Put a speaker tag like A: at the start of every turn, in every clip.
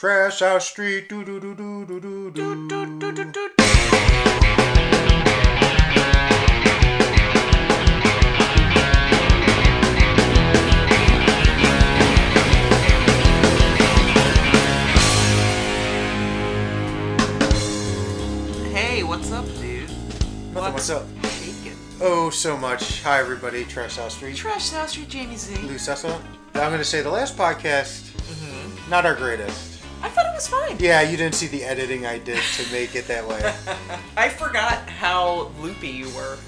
A: Trash House Street. Do do do do do do do.
B: Hey, what's up, dude?
A: Nothing, what's up?
B: Shaking.
A: Oh, so much. Hi, everybody. Trash House Street.
B: Trash House Street, Jamie Z.
A: Lou Sessa. I'm going to say the last podcast,
B: Mm-hmm.
A: not our greatest.
B: I thought it was fine.
A: Yeah, you didn't see the editing I did to make it that way.
B: I forgot how loopy you were.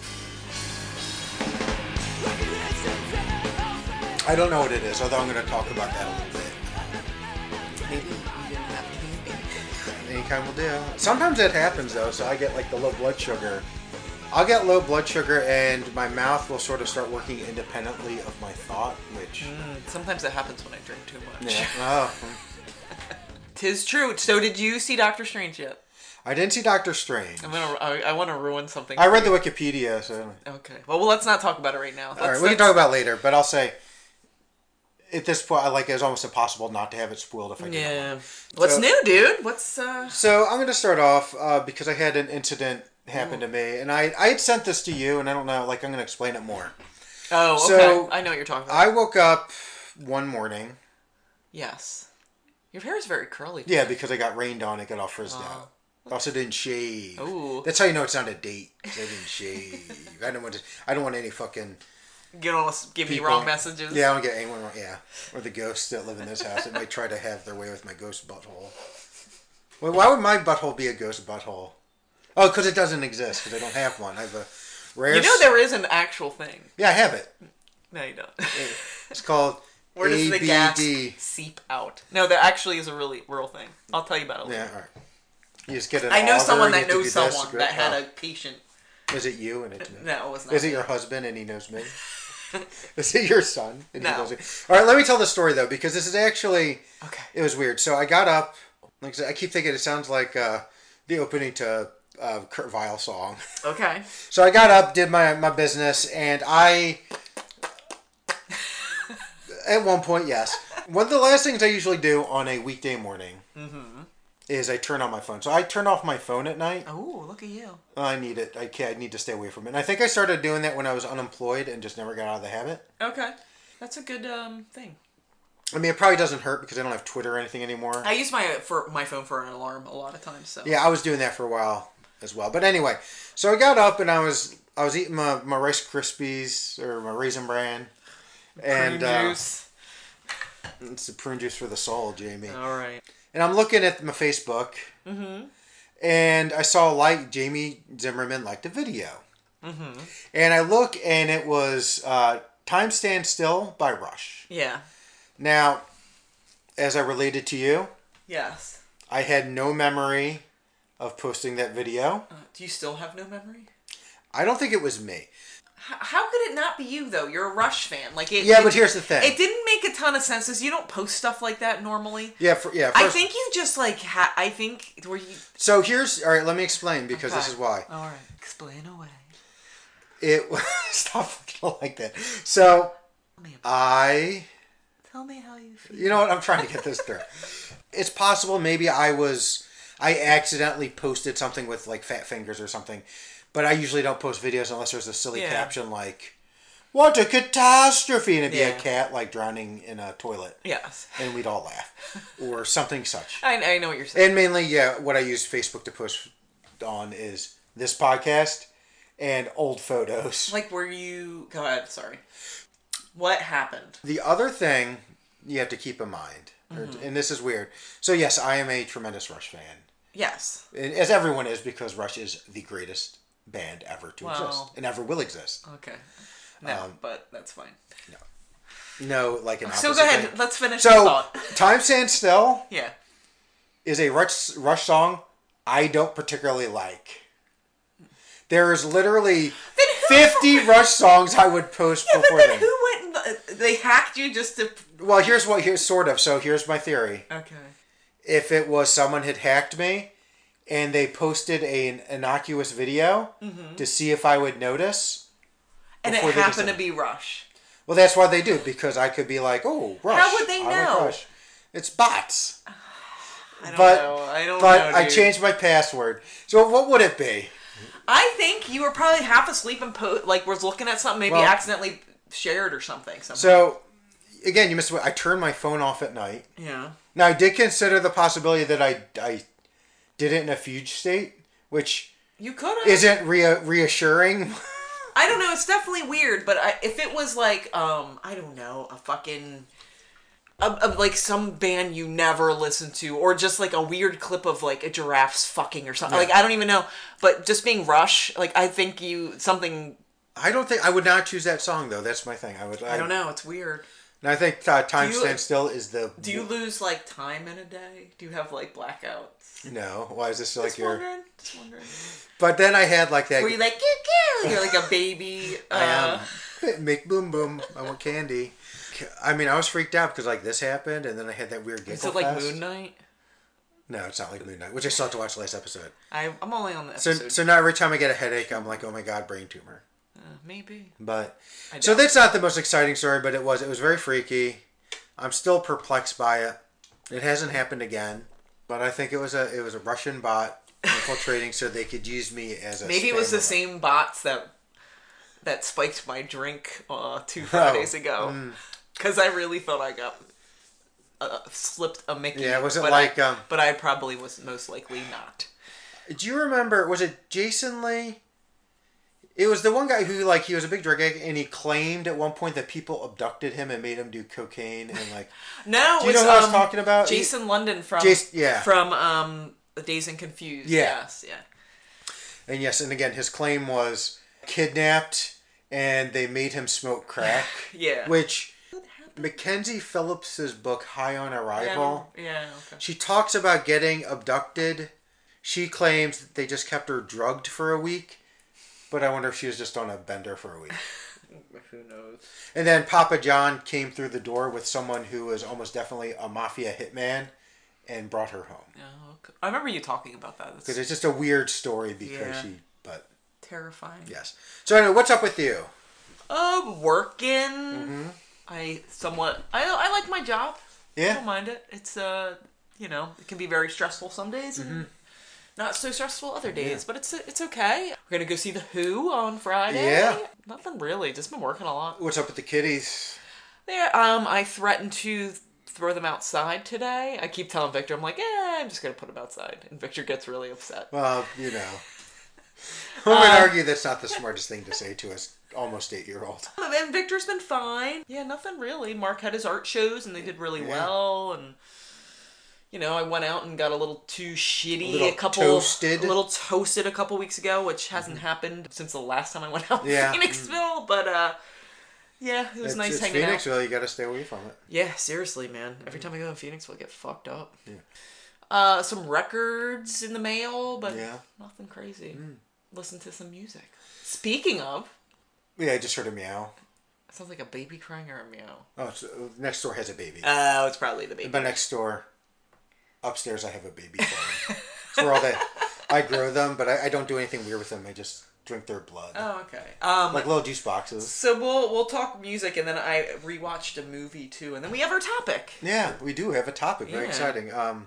A: I don't know what it is, although I'm going to talk about that a little bit.
B: Maybe you didn't have a baby.
A: Any kind will do. Sometimes that happens though, so I get like the low blood sugar. I'll get low blood sugar and my mouth will sort of start working independently of my thought, which.
B: Mm, sometimes that happens when I drink too much.
A: Yeah. Oh,
B: Tis true. So did you see Doctor Strange yet?
A: I didn't see Doctor Strange.
B: I'm gonna. I, I want to ruin something.
A: I read the. Wikipedia, so.
B: Okay. Well, well, let's not talk about it right now.
A: All
B: Let's-
A: right, we can talk about it later, but I'll say. At this point, like it's almost impossible not to have it spoiled if I didn't
B: Yeah. What's
A: So-
B: new, dude? What's uh?
A: So I'm going to start off uh, because I had an incident happen to me, and I I had sent this to you, and I don't know, like I'm going to explain it more.
B: Oh, okay.
A: So,
B: I know what you're talking about.
A: I woke up one morning,
B: yes. Your hair is very curly.
A: yeah, because I got rained on, it got all frizzed
B: Oh.
A: out. I also didn't shave.
B: Ooh.
A: That's how you know it's not a date. I didn't shave. I don't want to. I don't want any fucking.
B: You don't want to give me wrong messages.
A: Yeah, I don't get anyone. wrong- Yeah, or the ghosts that live in this house that might try to have their way with my ghost butthole. Well, why would my butthole be a ghost butthole? Oh, because it doesn't exist. Because I don't have one. I have a rare.
B: You know there is an actual thing.
A: Yeah, I have it.
B: No, you don't.
A: It's called
B: Where does the gas
A: ABD.
B: seep out? No, that actually is a really real thing. I'll tell you about it later.
A: Yeah, all right. You just get an.
B: I know
A: auger,
B: someone
A: you
B: that
A: have to
B: knows
A: do
B: someone that had
A: oh.
B: a patient.
A: Is it you and it's me?
B: No, it was not.
A: Is it your husband and he knows me? Is it your son? And he
B: No.
A: knows me? All right, let me tell the story though, because this is actually
B: Okay.
A: it was weird. So I got up. Like I said, I keep thinking it sounds like uh, the opening to uh, Kurt Vile song.
B: Okay.
A: So I got up, did my my business, and I. At one point, yes. One of the last things I usually do on a weekday morning is I turn on my phone. So I turn off my phone at night.
B: Oh, look at you.
A: I need it. I can't. I need to stay away from it. And I think I started doing that when I was unemployed and just never got out of the habit.
B: Okay. That's a good um thing.
A: I mean, it probably doesn't hurt because I don't have Twitter or anything anymore.
B: I use my for my phone for an alarm a lot of times. So
A: Yeah, I was doing that for a while as well. But anyway, so I got up and I was I was eating my, my Rice Krispies or my Raisin Bran, and
B: Prune
A: uh,
B: juice.
A: it's the prune juice for the soul, Jamie.
B: All right.
A: And I'm looking at my Facebook,
B: Mm-hmm.
A: and I saw like Jamie Zimmerman liked a video,
B: Mm-hmm.
A: and I look and it was uh, "Time Stand Still" by Rush.
B: Yeah.
A: Now, as I related to you,
B: Yes.
A: I had no memory of posting that video.
B: Uh, do you still have no memory?
A: I don't think it was me.
B: How could it not be you though? You're a Rush fan. Like it.
A: Yeah,
B: it-
A: but here's the thing.
B: It didn't make a ton of sense because you don't post stuff like that normally.
A: Yeah, for, yeah.
B: I think you just like ha- I think were you
A: So here's all right. Let me explain because this is why
B: All right, explain away.
A: it. Stop like that. So
B: Tell me, about,
A: I,
B: tell me how you feel.
A: you know what? I'm trying to get this through. it's possible maybe I was I accidentally posted something with like fat fingers or something, but I usually don't post videos unless there's a silly
B: Yeah.
A: caption like "What a catastrophe!" and it'd be
B: Yeah.
A: a cat like drowning in a toilet,
B: Yes,
A: and we'd all laugh or something such.
B: I, I know what you're saying.
A: And mainly, yeah, what I use Facebook to post on is this podcast and old photos.
B: Like, were you? Go ahead. Sorry. What happened?
A: The other thing you have to keep in mind,
B: Mm-hmm.
A: and this is weird. So yes, I am a tremendous Rush fan,
B: Yes.
A: as everyone is, because Rush is the greatest band ever to
B: Wow.
A: exist and ever will exist.
B: Okay. No,
A: Um,
B: but that's fine.
A: No, No, like an
B: So go ahead.
A: thing.
B: Let's finish the
A: So. "Time Stands Still"
B: Yeah.
A: is a Rush Rush song I don't particularly like. There is literally fifty Rush songs I would post
B: Yeah, but
A: before
B: then
A: then.
B: who went? And, they hacked you just to.
A: Well, here's what here's sort of. So here's my theory.
B: Okay.
A: If it was someone had hacked me and they posted an innocuous video mm-hmm. to see if I would notice.
B: And it happened to be Rush.
A: Well, that's why they do because I could be like, "Oh, Rush."
B: How would they
A: like
B: know?
A: Rush." It's bots.
B: I don't
A: but
B: know. I don't
A: but
B: know.
A: I changed my password. So what would it be?
B: I think you were probably half asleep and po- like was looking at something, maybe
A: Well-
B: accidentally shared or something. something.
A: So again, you missed. I turned my phone off at night.
B: yeah.
A: Now I did consider the possibility that I I did it in a fugue state, which
B: You could have.
A: isn't rea- reassuring.
B: I don't know. It's definitely weird, but I, if it was like, um, I don't know, a fucking, a, a, like some band you never listened to, or just like a weird clip of like a giraffe's fucking or something.
A: Yeah.
B: Like I don't even know. But just being Rush, like I think you something.
A: I don't think I would not choose that song though. That's my thing. I would.
B: I don't know. It's weird.
A: And I think uh, "Time
B: you-
A: Stands Still" is the.
B: Do you lose like time in a day? Do you have like blackouts?
A: No. Why is this like
B: Just
A: your?
B: wondering. Just wondering.
A: But then I had like that.
B: Were you like, you're like a baby?
A: I
B: Uh,
A: am. Make boom boom. I want candy. I mean, I was freaked out because like this happened, and then I had that weird giggle
B: is it like
A: fest.
B: Moon Knight?
A: No, it's not like Moon Knight, which I still have to watch the last episode.
B: I, I'm only on the
A: So, so now every time I get a headache, I'm like, oh my god, brain tumor.
B: Uh, maybe.
A: But so that's not the most exciting story, but it was. It was very freaky. I'm still perplexed by it. It hasn't happened again, but I think it was a it was a Russian bot infiltrating so they could use me as a.
B: Maybe it was the same bots that that spiked my drink uh, two Fridays ago.
A: mm.
B: Because I really thought I got uh, slipped a Mickey.
A: Yeah, was it like,
B: I,
A: um,
B: But I probably was most likely not.
A: Do you remember? Was it Jason Lee? It was the one guy who like he was a big drug addict, and he claimed at one point that people abducted him and made him do cocaine and like.
B: No,
A: Do you know who I was
B: um,
A: talking about?
B: Jason London from
A: Jason- yeah.
B: from um, Dazed and Confused.
A: Yeah.
B: Yes, yeah.
A: And yes, and again, his claim was kidnapped and they made him smoke crack.
B: Yeah.
A: Which Mackenzie Phillips's book High on Arrival,
B: Yeah, yeah, okay.
A: she talks about getting abducted. She claims that they just kept her drugged for a week, but I wonder if she was just on a bender for a week.
B: Who knows?
A: And then Papa John came through the door with someone who was almost definitely a mafia hitman and brought her home.
B: Yeah, okay. I remember you talking about that.
A: Because it's just a weird story because
B: Yeah.
A: she, but
B: terrifying.
A: yes. So anyway, what's up with you?
B: Uh, working.
A: Mm-hmm.
B: I somewhat. I I like my job. I don't mind it. It's uh, you know, it can be very stressful some days,
A: Mm-hmm.
B: Not so stressful other days. But it's it's okay. We're gonna go see the Who on Friday.
A: Yeah.
B: Nothing really. Just been working a lot.
A: What's up with the kitties?
B: There. Um, I threatened to throw them outside today. I keep telling Victor, I'm like, eh, I'm just gonna put them outside, and Victor gets really upset.
A: Well, you know. I would
B: Uh,
A: argue that's not the smartest thing to say to a s- almost eight year old.
B: And Victor's been fine. Yeah, nothing really. Mark had his art shows and they did really
A: Yeah.
B: well and you know, I went out and got a little too shitty
A: A little
B: a couple
A: toasted. Mm-hmm.
B: a little toasted a couple weeks ago, which hasn't happened since the last time I went out
A: Yeah.
B: in Phoenixville, but uh yeah, it was
A: It's,
B: nice
A: it's
B: hanging out.
A: Phoenixville, you gotta stay away from it.
B: Yeah, seriously, man. Every time I go to Phoenixville, I get fucked up.
A: Yeah.
B: Uh, some records in the mail, but
A: Yeah.
B: nothing crazy. Listen to some music. Speaking of,
A: Yeah, I just heard a meow.
B: it sounds like a baby crying or a meow.
A: Oh, uh, next door has a baby.
B: Oh, it's probably the baby.
A: but next door, upstairs, I have a baby farm. it's where all the, I grow them, but I, I don't do anything weird with them. I just drink their blood.
B: Oh, okay. Um,
A: Like little juice boxes.
B: so we'll we'll talk music, and then I rewatched a movie too, and then we have our topic.
A: Yeah, we do have a topic. Very
B: Yeah.
A: exciting. Um,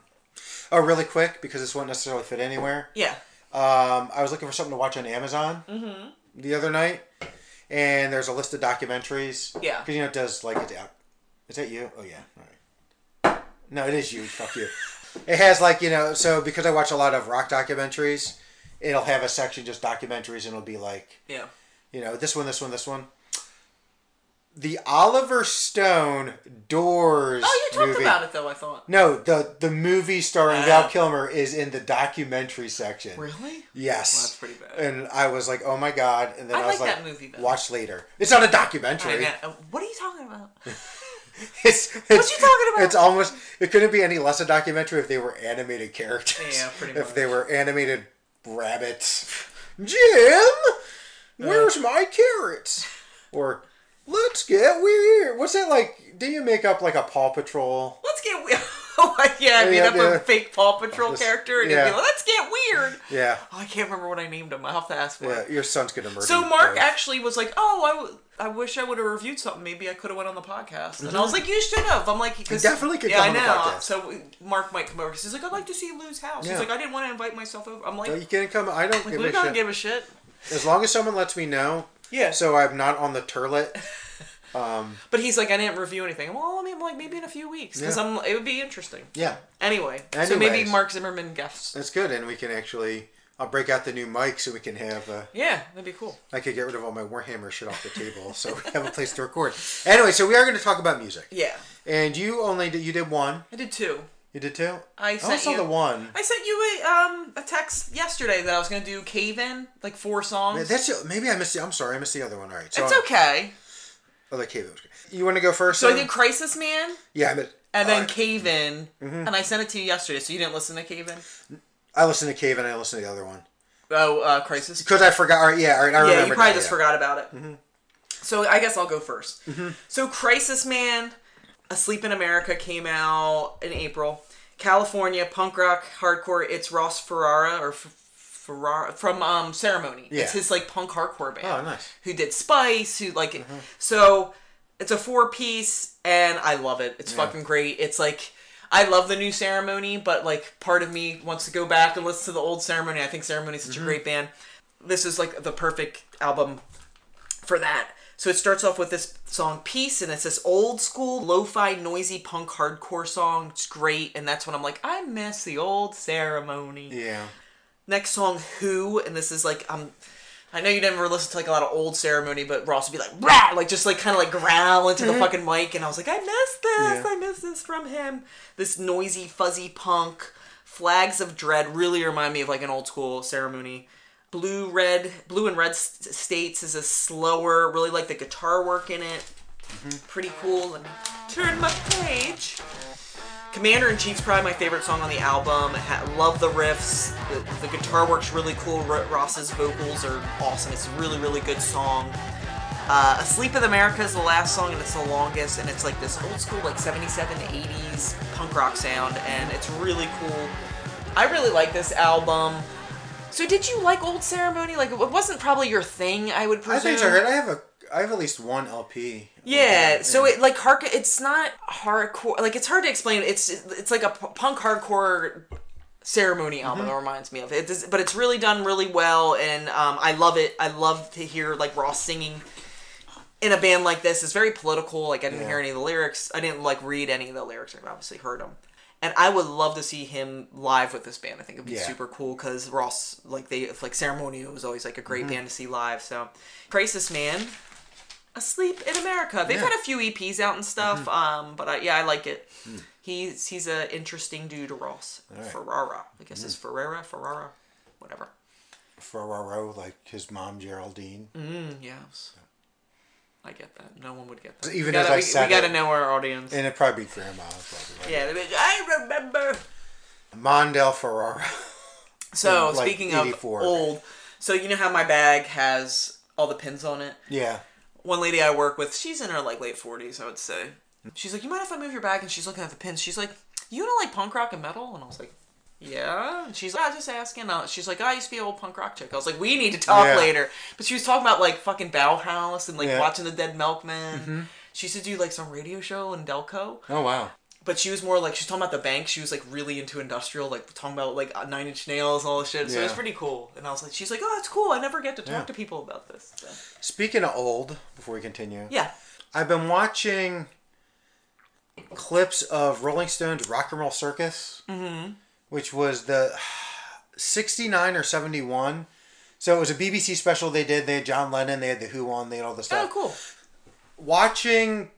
A: oh, really quick, because this won't necessarily fit anywhere.
B: Yeah.
A: Um, I was looking for something to watch on Amazon the other night, and there's a list of documentaries.
B: Yeah.
A: Because you know it does like it's out. Is that you? Oh yeah. All right. No, it is you. Fuck you. It has like you know so because I watch a lot of rock documentaries, it'll have a section just documentaries and it'll be like
B: Yeah.
A: you know this one, this one, this one. The Oliver Stone Doors.
B: Oh, you talked
A: movie.
B: about it though. I thought.
A: No, the the movie starring
B: Ah.
A: Val Kilmer is in the documentary section.
B: Really?
A: Yes.
B: Well, that's pretty bad.
A: And I was like, oh my god. And then
B: I
A: I, was
B: like
A: like,
B: that movie, though.
A: watch later. It's not a documentary.
B: what are you talking about?
A: It's, it's,
B: What you talking about?
A: It's almost. It couldn't be any less a documentary if they were animated characters.
B: Yeah, pretty much.
A: If they were animated rabbits. Jim, where's my carrots? Or let's get weird. What's that like? Do you make up like a Paw Patrol?
B: Let's get weird. yeah, I made
A: Yeah,
B: up
A: yeah.
B: a fake Paw Patrol
A: This-
B: character, and
A: yeah.
B: he'd be like, "Let's get weird."
A: Yeah.
B: Oh, I can't remember what I named him. I'll have to ask
A: Yeah. Your son's gonna murder.
B: So Mark
A: both.
B: actually was like, "Oh, I, w- I wish I would have reviewed something. Maybe I could have went on the podcast." And I was like, "You should have." I'm like,
A: Mm-hmm. definitely could
B: yeah,
A: come
B: I know. So Mark might come over because he's like, "I'd like to see Lou's house." He's like, "I didn't want to invite myself over." I'm like,
A: No, you can't come. I don't
B: like
A: give
B: Lou
A: a shit.
B: give a shit.
A: As long as someone lets me know.
B: Yeah.
A: So I'm not on the turlet. Um.
B: But he's like, I didn't review anything. Well, I mean, like maybe in a few weeks because
A: Yeah.
B: I'm. It would be interesting.
A: Yeah.
B: Anyway, so maybe Mark Zimmerman guests.
A: That's good, and we can actually. I'll break out the new mic so we can have. Uh,
B: Yeah, that'd be cool.
A: I could get rid of all my Warhammer shit off the table, so we have a place to record. Anyway, so we are going to talk about music,
B: Yeah,
A: and you only did, you did one.
B: I did two.
A: You did two.
B: I
A: I
B: sent
A: saw
B: you-
A: the one.
B: I sent you a um a text yesterday that I was gonna do Cave In, like four songs.
A: That's maybe I missed. The, I'm sorry, I missed the other one. All right, so
B: it's okay.
A: Oh, the cave. was good. You want to go first?
B: So I did Crisis Man
A: Yeah, but
B: and then
A: right.
B: Cave In,
A: Mm-hmm.
B: and I sent it to you yesterday. So you didn't listen to Cave In?
A: I listened to Cave and I listened to the other one
B: Oh, uh, Crisis.
A: because I forgot. All right, yeah, all right, I remember.
B: Yeah, you probably
A: now,
B: just
A: yeah.
B: forgot about it.
A: Mm-hmm.
B: So I guess I'll go 1st So Crisis Man, Asleep in America came out in April. California punk rock hardcore. It's Ross Ferrara or F- Ferrara from um Ceremony.
A: Yeah.
B: It's his like punk hardcore band.
A: Oh, nice.
B: Who did Spice? Who like
A: Mm-hmm.
B: so? It's a four piece, and I love it. It's fucking great. It's like. I love the new ceremony, but like part of me wants to go back and listen to the old ceremony. I think ceremony is such
A: Mm-hmm.
B: a great band. This is like the perfect album for that. So it starts off with this song Peace and it's this old school lo-fi noisy punk hardcore song. It's great and that's when I'm like I miss the old ceremony.
A: Yeah.
B: Next song Who and this is like um I know you never listen to like a lot of old ceremony, but Ross would be like rah, like just like kind of like growl into the fucking mic and I was like I miss this.
A: Yeah.
B: I miss this from him. This noisy fuzzy punk Flags of Dread really remind me of like an old school ceremony. Blue Red, Blue and Red States is a slower, really like the guitar work in it. Pretty cool. Let me turn my page. Commander in Chief's probably my favorite song on the album. Ha- love the riffs. The, the guitar work's really cool. R- Ross's vocals are awesome. It's a really, really good song. Uh, Asleep in America is the last song and it's the longest and it's like this old school like 77 80s punk rock sound and it's really cool. I really like this album. So did you like Old Ceremony? Like it wasn't probably your thing, I would
A: I
B: presume.
A: think so. Right? I have a. I have at least one LP.
B: Yeah, so it like hark. It's not hardcore. Like it's hard to explain. It's it's like a punk hardcore ceremony album. It reminds me of it, It's- but it's really done really well, and um, I love it. I love to hear like Ross singing in a band like this. It's very political. Like I didn't
A: Yeah.
B: hear any of the lyrics. I didn't like read any of the lyrics. I've obviously heard them. And I would love to see him live with this band. I think it'd be
A: Yeah.
B: super cool because Ross, like they, like Ceremonial was always like a
A: Mm-hmm.
B: great band to see live. So, Crisis Man, Asleep in America. They've
A: Yeah. Mm-hmm.
B: had a few EPs out and stuff. Um, but I, yeah, I like it. He's he's an interesting dude, Ross
A: right. Mm-hmm.
B: Ferrara. I guess it's Ferrara, Ferrara, whatever.
A: Ferraro, like his mom Geraldine.
B: Mm, yes. I get that. No one would get that.
A: Even
B: we
A: as
B: gotta,
A: I
B: we,
A: said
B: we gotta
A: it.
B: know our audience.
A: And it'd probably be grandma. Probably, right?
B: yeah, be I remember.
A: Mondale Ferrara.
B: So
A: Like
B: speaking
A: 84.
B: of old, so you know how my bag has all the pins on it.
A: yeah.
B: One lady I work with, she's in her like late forties, I would say. She's like, "You mind if I move your bag?" And she's looking at the pins. She's like, "You don't like punk rock and metal?" And I was like, "Yeah." And she's like, "I was just asking." Uh, she's like, "I used to be an old punk rock chick." I was like, "We need to talk
A: Yeah.
B: later." But she was talking about like fucking Bauhaus and like
A: Yeah.
B: watching the Dead Milkmen. She used to do like some radio show in Delco.
A: Oh wow.
B: But she was more like she's talking about the bank. She was like really into industrial, like talking about like Nine Inch Nails and all this shit. So it was pretty cool. And I was like, she's like, oh, it's cool. I never get to talk
A: Yeah.
B: to people about this. So,
A: Speaking of old, before we continue,
B: yeah.
A: I've been watching clips of Rolling Stone's Rock and Roll Circus,
B: Mm-hmm.
A: which was the 69 or 71. So it was a BBC special they did. They had John Lennon, they had The Who on, they had all this stuff.
B: Oh, cool.
A: Watching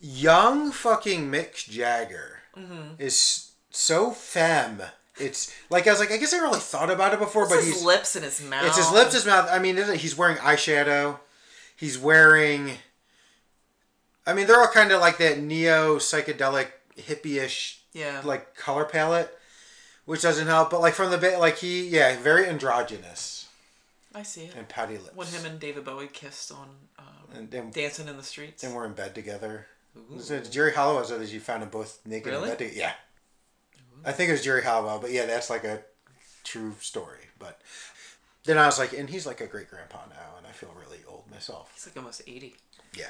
A: young fucking Mick Jagger
B: Mm-hmm.
A: is so femme. It's like I was like I guess I really thought about it before, but
B: his
A: he's
B: lips and his mouth.
A: it's his lips, his mouth. I mean, he's wearing eyeshadow. He's wearing. I mean, they're all kind of like that neo psychedelic hippie-ish
B: Yeah.
A: like color palette, which doesn't help. But like from the ba- like he yeah very androgynous
B: I see it.
A: and pouty lips.
B: When him and David Bowie kissed on uh,
A: and, and,
B: Dancing in the Streets.
A: and we're in bed together. So Jerry Halliwell said that you found them both naked
B: Really?
A: Yeah. I think it was Jerry Halliwell, but yeah, that's like a true story. But then I was like, and he's like a great grandpa now, and I feel really old myself.
B: He's like almost 80.
A: Yeah.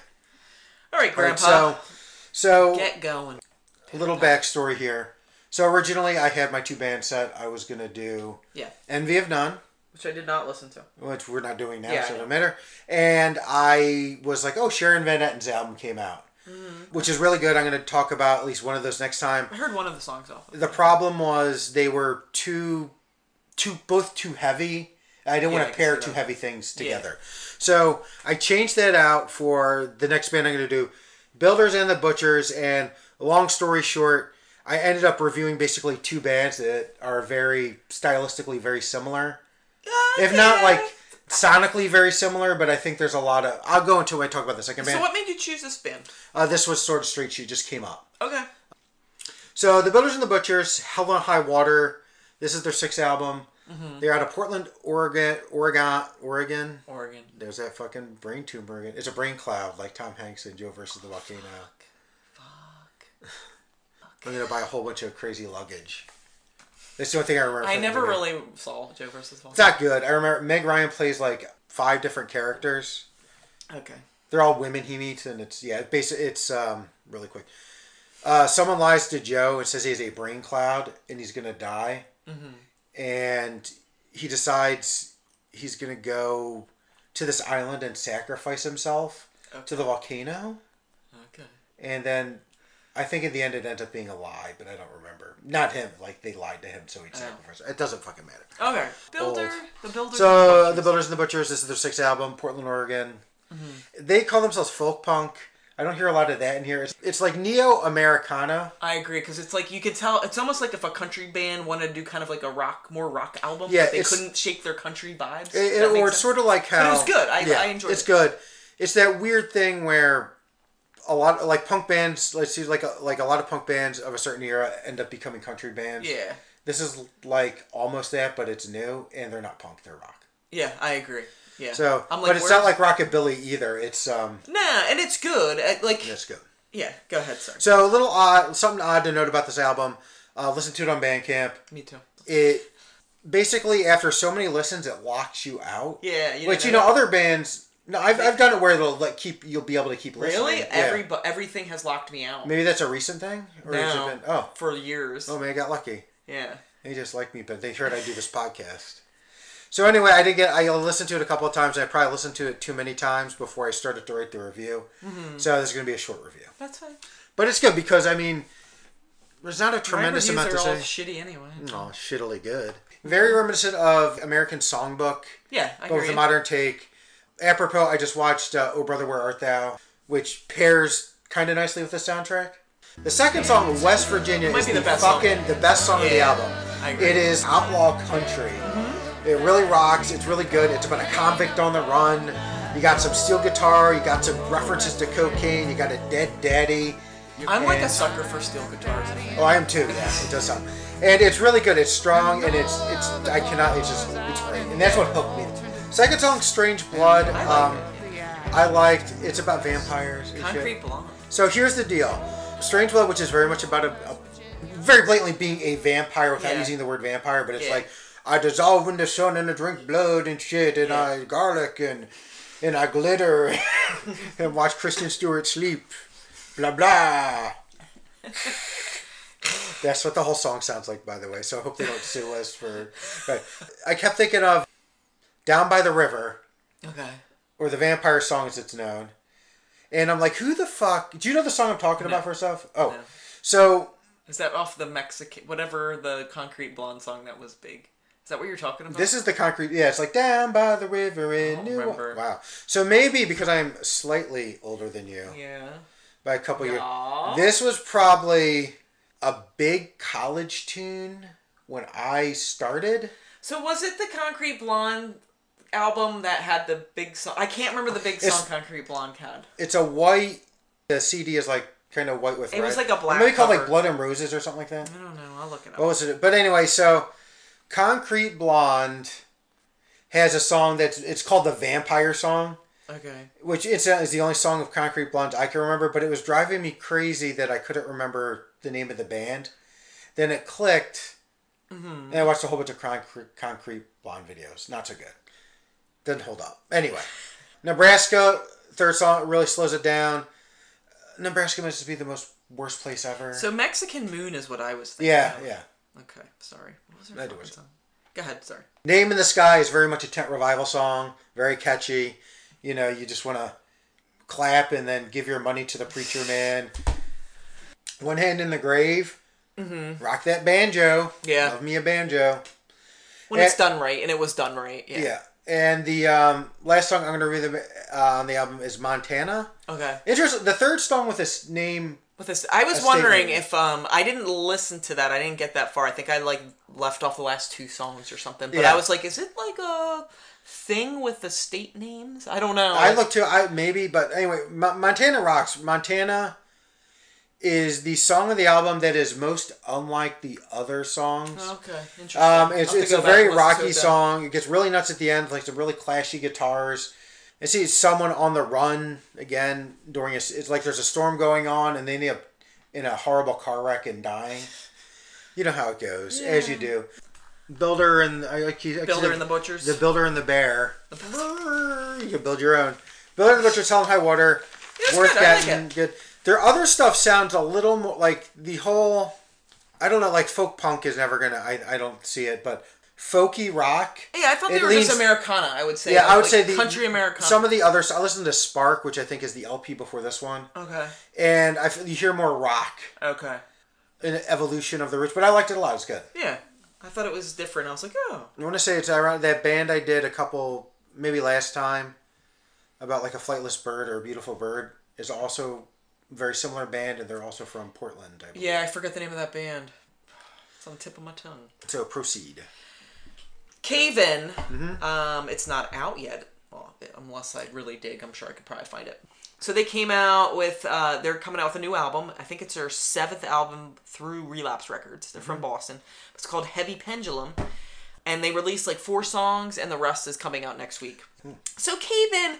B: All right,
A: All right,
B: Grandpa.
A: so, so
B: get going.
A: a little backstory here. So originally, I had my two band set. I was gonna do
B: Yeah.
A: Envy of None,
B: Which I did not listen to.
A: which we're not doing now,
B: Yeah,
A: so it doesn't matter. And I was like, oh, Sharon Van Etten's album came out,
B: Mm-hmm.
A: which is really good. I'm going to talk about at least one of those next time.
B: I heard one of the songs off.
A: The problem was they were too, too both too heavy. I didn't
B: Yeah,
A: want to pair two heavy things
B: Yeah.
A: together. So I changed that out for the next band I'm going to do, Builders and the Butchers. And long story short, I ended up reviewing basically two bands that are very stylistically very similar if not like sonically very similar, but I think there's a lot of. I'll go into when I talk about the second
B: So
A: band.
B: what made you choose this band?
A: Uh, this was sort of straight shoot, just came up.
B: Okay.
A: So the Builders and the Butchers, Hell on High Water. This is their sixth album.
B: Mm-hmm.
A: They're out of Portland, Oregon, Oregon, Oregon.
B: Oregon.
A: There's that fucking brain tumor again. It's a brain cloud, like Tom Hanks in Joe versus the Volcano.
B: Fuck.
A: I'm gonna buy a whole bunch of crazy luggage. That's the only thing I remember.
B: I never really saw Joe versus Volcano.
A: It's not good. I remember Meg Ryan plays like five different characters.
B: Okay.
A: they're all women he meets, and it's yeah, basically it's um really quick. Uh, someone lies to Joe and says he has a brain cloud and he's gonna die, and he decides he's gonna go to this island and sacrifice himself to the volcano,
B: Okay.
A: and then I think in the end it ends up being a lie, but I don't remember. Not him, like they lied to him, so he'd sacrifice. Oh. It doesn't fucking matter.
B: Okay. Builder. The Builder.
A: So uh, the Builders and the Butchers. This is their sixth album, Portland, Oregon. Mm-hmm. They call themselves folk punk. I don't hear a lot of that in here. It's, it's like neo Americana.
B: I agree because it's like you could tell it's almost like if a country band wanted to do kind of like a rock, more rock album.
A: Yeah,
B: but they couldn't shake their country vibes.
A: It, or it's sort of like how.
B: it was good. I- I enjoyed
A: It's
B: it.
A: good. It's that weird thing where a lot like punk bands. Let's see, like a, like a lot of punk bands of a certain era end up becoming country bands.
B: Yeah.
A: This is like almost that, but it's new, and they're not punk. They're rock.
B: Yeah, I agree. Yeah.
A: So,
B: I'm like,
A: but it's not like rockabilly either. It's um,
B: Nah, and it's good. I- Like,
A: it's good.
B: yeah. Go ahead, sir.
A: So a little odd, something odd to note about this album. Uh, listen to it on Bandcamp.
B: Me too.
A: It basically after so many listens, it locks you out.
B: Yeah, you
A: Which
B: know
A: you know, other bands. No, I've, I've done it where it'll like keep you'll be able to keep listening.
B: Really?
A: Yeah.
B: Every everything has locked me out.
A: Maybe that's a recent thing, or has
B: No.
A: it been? Oh,
B: For years.
A: oh, man, I got lucky.
B: Yeah.
A: They just like me, but they heard I do this podcast. So anyway, I did get. I listened to it a couple of times. I probably listened to it too many times before I started to write the review.
B: Mm-hmm.
A: So this is going to be a short review,
B: That's fine.
A: but it's good because I mean, there's not a tremendous
B: reviews
A: amount to
B: are all
A: say.
B: shitty anyway.
A: Oh, shittily good. Very reminiscent of American Songbook,
B: Yeah, I
A: but with a modern take. Apropos, I just watched uh, "Oh Brother, Where Art Thou," which pairs kind of nicely with the soundtrack. The second song, "West Virginia," is the,
B: the best song.
A: fucking the best song of the album. It is outlaw country. It really rocks. It's really good. It's about a convict on the run. You got some steel guitar. You got some references to cocaine. You got a dead daddy.
B: I'm like a sucker for steel guitars.
A: Oh, I am too. Yeah, it does sound, and it's really good. It's strong, and it's it's. I cannot. It's just it's great, and that's what hooked me. Second song, "Strange Blood."
B: I like
A: um, I liked. It's about vampires. and shit.
B: Concrete Blonde.
A: So here's the deal: Strange Blood, which is very much about a, a very blatantly being a vampire without
B: Yeah.
A: using the word vampire, but it's
B: Yeah.
A: like I dissolve in the sun and I drink blood and shit, and
B: Yeah.
A: I garlic and and I glitter and watch Kristen Stewart sleep. Blah blah. That's what the whole song sounds like, by the way. So I hope they don't sue us for. But I kept thinking of "Down by the River,"
B: Okay.
A: or the vampire song as it's known. And I'm like, who the fuck? Do you know the song I'm talking about first off? Oh,
B: No.
A: so
B: Is that off the Mexican, whatever the Concrete Blonde song that was big? Is that what you're talking about?
A: this is the concrete. Yeah, it's like down by the river in New.
B: remember.
A: Wow. So maybe because I'm slightly older than you
B: Yeah.
A: by a couple years, this was probably a big college tune when I started.
B: So was it the Concrete Blonde album that had the big song? I can't remember the big song
A: It's-
B: Concrete Blonde had.
A: It's a white. The CD is like kind of white with
B: It
A: red.
B: was like a black
A: Maybe called like. Blood and Roses or something like that.
B: I don't know. I'll look it up.
A: What was it? But anyway, so Concrete Blonde has a song that's it's called the Vampire Song.
B: Okay.
A: which incidentally uh, is the only song of Concrete Blonde I can remember, but it was driving me crazy that I couldn't remember the name of the band. Then it clicked, mm-hmm. and I watched a whole bunch of Concrete, Concrete Blonde videos. Not so good. Didn't hold up. Anyway, Nebraska, third song, really slows it down. Nebraska must be the most worst place ever.
B: So Mexican Moon is what I was thinking.
A: yeah,
B: of.
A: yeah.
B: Okay, sorry. What was
A: That
B: fucking song? Go ahead, sorry.
A: Name in the Sky is very much a tent revival song. Very catchy. You know, you just want to clap and then give your money to the preacher man. One Hand in the Grave. Mm-hmm. Rock that banjo.
B: Yeah.
A: Love me a banjo.
B: When it's
A: Eh,
B: done right, and it was done right. Yeah.
A: Yeah. And the um, last song I'm going to read the, uh, on the album is Montana.
B: Okay.
A: Interesting. The third song with this name.
B: With this, I was wondering
A: statement.
B: if um I didn't listen to that. I didn't get that far. I think I like left off the last two songs or something. But
A: Yeah.
B: I was like, is it like a thing with the state names? I don't know.
A: I looked to I maybe, but anyway, Mo- Montana rocks. Montana is the song of the album that is most unlike the other songs.
B: Okay, interesting.
A: Um, it's it's a very
B: and listen to
A: rocky song. It gets really nuts at the end, like some really clashy guitars. I see someone on the run again during a. It's like there's a storm going on, and they end up in a horrible car wreck and dying. You know how it goes, as you do. Builder and I like you-
B: Builder and the Butchers.
A: The Builder and the Bear. You can build your own. Builder and the Butcher, Tell 'em High Water. worth
B: good, I like
A: getting.
B: it.
A: Good. Their other stuff sounds a little more like the whole. I don't know, like folk punk is never gonna. I, I don't see it, but folky rock.
B: yeah, I thought they
A: it
B: were
A: leans-
B: just Americana. I would say.
A: Yeah,
B: like-
A: I would
B: like
A: say the
B: country Americana.
A: Some of the others. I listened to Spark, which I think is the LP before this one,
B: Okay.
A: and I you hear more rock,
B: Okay.
A: an evolution of the roots. But I liked it a lot. It's good.
B: Yeah, I thought it was different. I was like, oh,
A: I want to say it's around that band I did a couple maybe last time about like a flightless bird or a beautiful bird is also very similar band and they're also from Portland. I believe.
B: yeah, I forgot the name of that band. It's on the tip of my tongue.
A: So proceed.
B: Cave In.
A: Mm-hmm.
B: Um, it's not out yet. Well, unless I really dig, I'm sure I could probably find it. So they came out with. Uh, they're coming out with a new album. I think it's their seventh album through Relapse Records. They're
A: Mm-hmm.
B: from Boston. It's called Heavy Pendulum, and they released like four songs, and the rest is coming out next week.
A: Hmm.
B: So Cave In.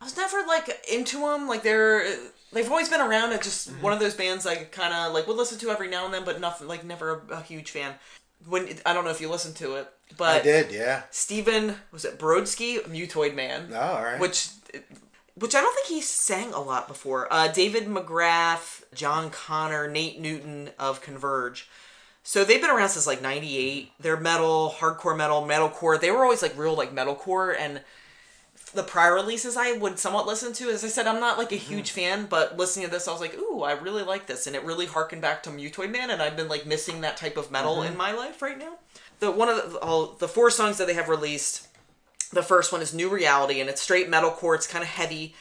B: I was never like into them. Like they're they've always been around. It's just
A: Mm-hmm.
B: one of those bands I kind of like would listen to every now and then, but nothing like never a, a huge fan. When I don't know if you listened to it, but
A: I did, yeah.
B: Steven was it Brodsky, Mutoid Man,
A: Oh, all right.
B: which which I don't think he sang a lot before. Uh, David McGrath, John Connor, Nate Newton of Converge. So they've been around since like '98. They're metal, hardcore metal, metalcore. They were always like real like metalcore and the prior releases I would somewhat listen to. As I said, I'm not like a huge mm-hmm. fan, but listening to this, I was like, ooh, I really like this, and it really harkened back to Mutoid Man, and I've been like missing that type of metal mm-hmm. in my life right now. The one of the, all, the four songs that they have released, the first one is New Reality, and it's straight metalcore. It's kind of heavy.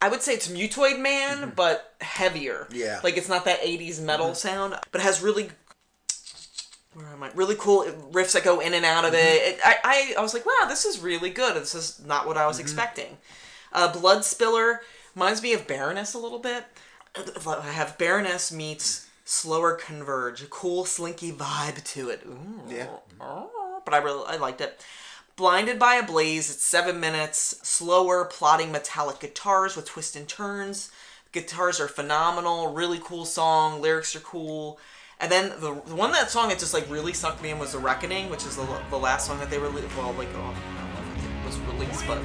B: I would say it's Mutoid Man, mm-hmm. but heavier.
A: Yeah.
B: like it's not that '80s metal sound, but has really where am I? Really cool riffs that go in and out of it. it I, I, I was like, wow, this is really good. This is not what I was expecting. Uh, Blood Spiller reminds me of Baroness a little bit. I have Baroness meets Slower Converge, a cool slinky vibe to it. Ooh.
A: Yeah.
B: But I really I liked it. Blinded by a Blaze, it's seven minutes, slower, plotting metallic guitars with twists and turns. Guitars are phenomenal, really cool song, lyrics are cool. And then the, the one that song that just like really sucked me in was The Reckoning, which is the, the last song that they released. Well, like, oh, I don't know if it was released, but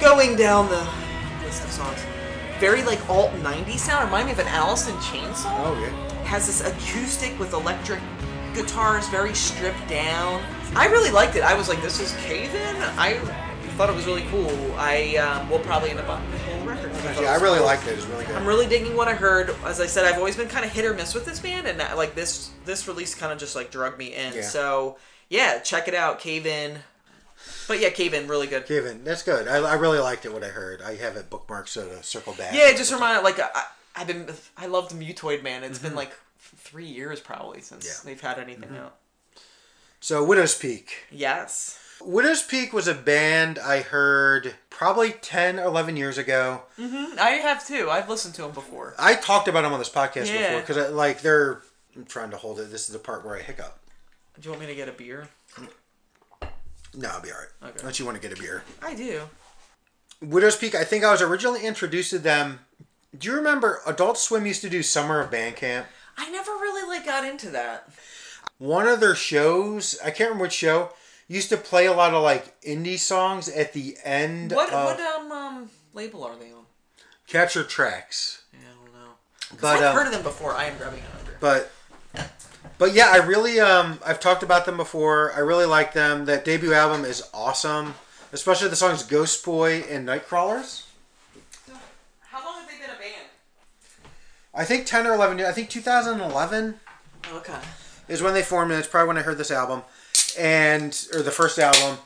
B: going down the list of songs. Very like alt 90s sound, remind me of an Alice in Chains song
A: oh, yeah.
B: has this acoustic with electric guitars, very stripped down. I really liked it. I was like, this is Cave In. I thought it was really cool. I um, will probably end up on the whole record.
A: Yeah, I really liked it. It's really good.
B: I'm really digging what I heard. As I said, I've always been kind of hit or miss with this band, and uh, like this this release kind of just like drug me in.
A: Yeah.
B: So yeah, check it out, Cave In. But yeah, Cave In, really good.
A: Cave In, that's good. I, I really liked it. What I heard, I have it bookmarked so to circle back.
B: Yeah, it just remind like I, I've been I loved Mutoid Man. It's been like three years probably since
A: Mm-hmm. Yeah. Mm-hmm.
B: they've had anything out.
A: So Widowspeak.
B: Yes.
A: Widowspeak was a band I heard probably 10 or 11 years ago. Mm-hmm.
B: I have too. I've listened to them before.
A: I talked about them on this podcast
B: Yeah.
A: before because like they're. I'm trying to hold it. This is the part where I hiccup.
B: Do you want me to get a beer?
A: No, I'll be all right.
B: Okay.
A: Don't you want to get a beer.
B: I do.
A: Widowspeak. I think I was originally introduced to them. Do you remember Adult Swim used to do Summer of Band Camp?
B: I never really like got into that.
A: One of their shows, I can't remember which show, used to play a lot of like indie songs at the end
B: What
A: of
B: what um, um label are they on?
A: Capture Tracks.
B: Yeah, I don't know.
A: But,
B: I've
A: um,
B: heard of them before. I am grabbing it under.
A: But but yeah, I really um I've talked about them before. I really like them. That debut album is awesome, especially the songs Ghost Boy and Nightcrawlers.
B: How long have they been a band?
A: I think 10 or 11 years. I think 2011
B: Okay.
A: is when they formed, and it's probably when I heard this album, and or the first album.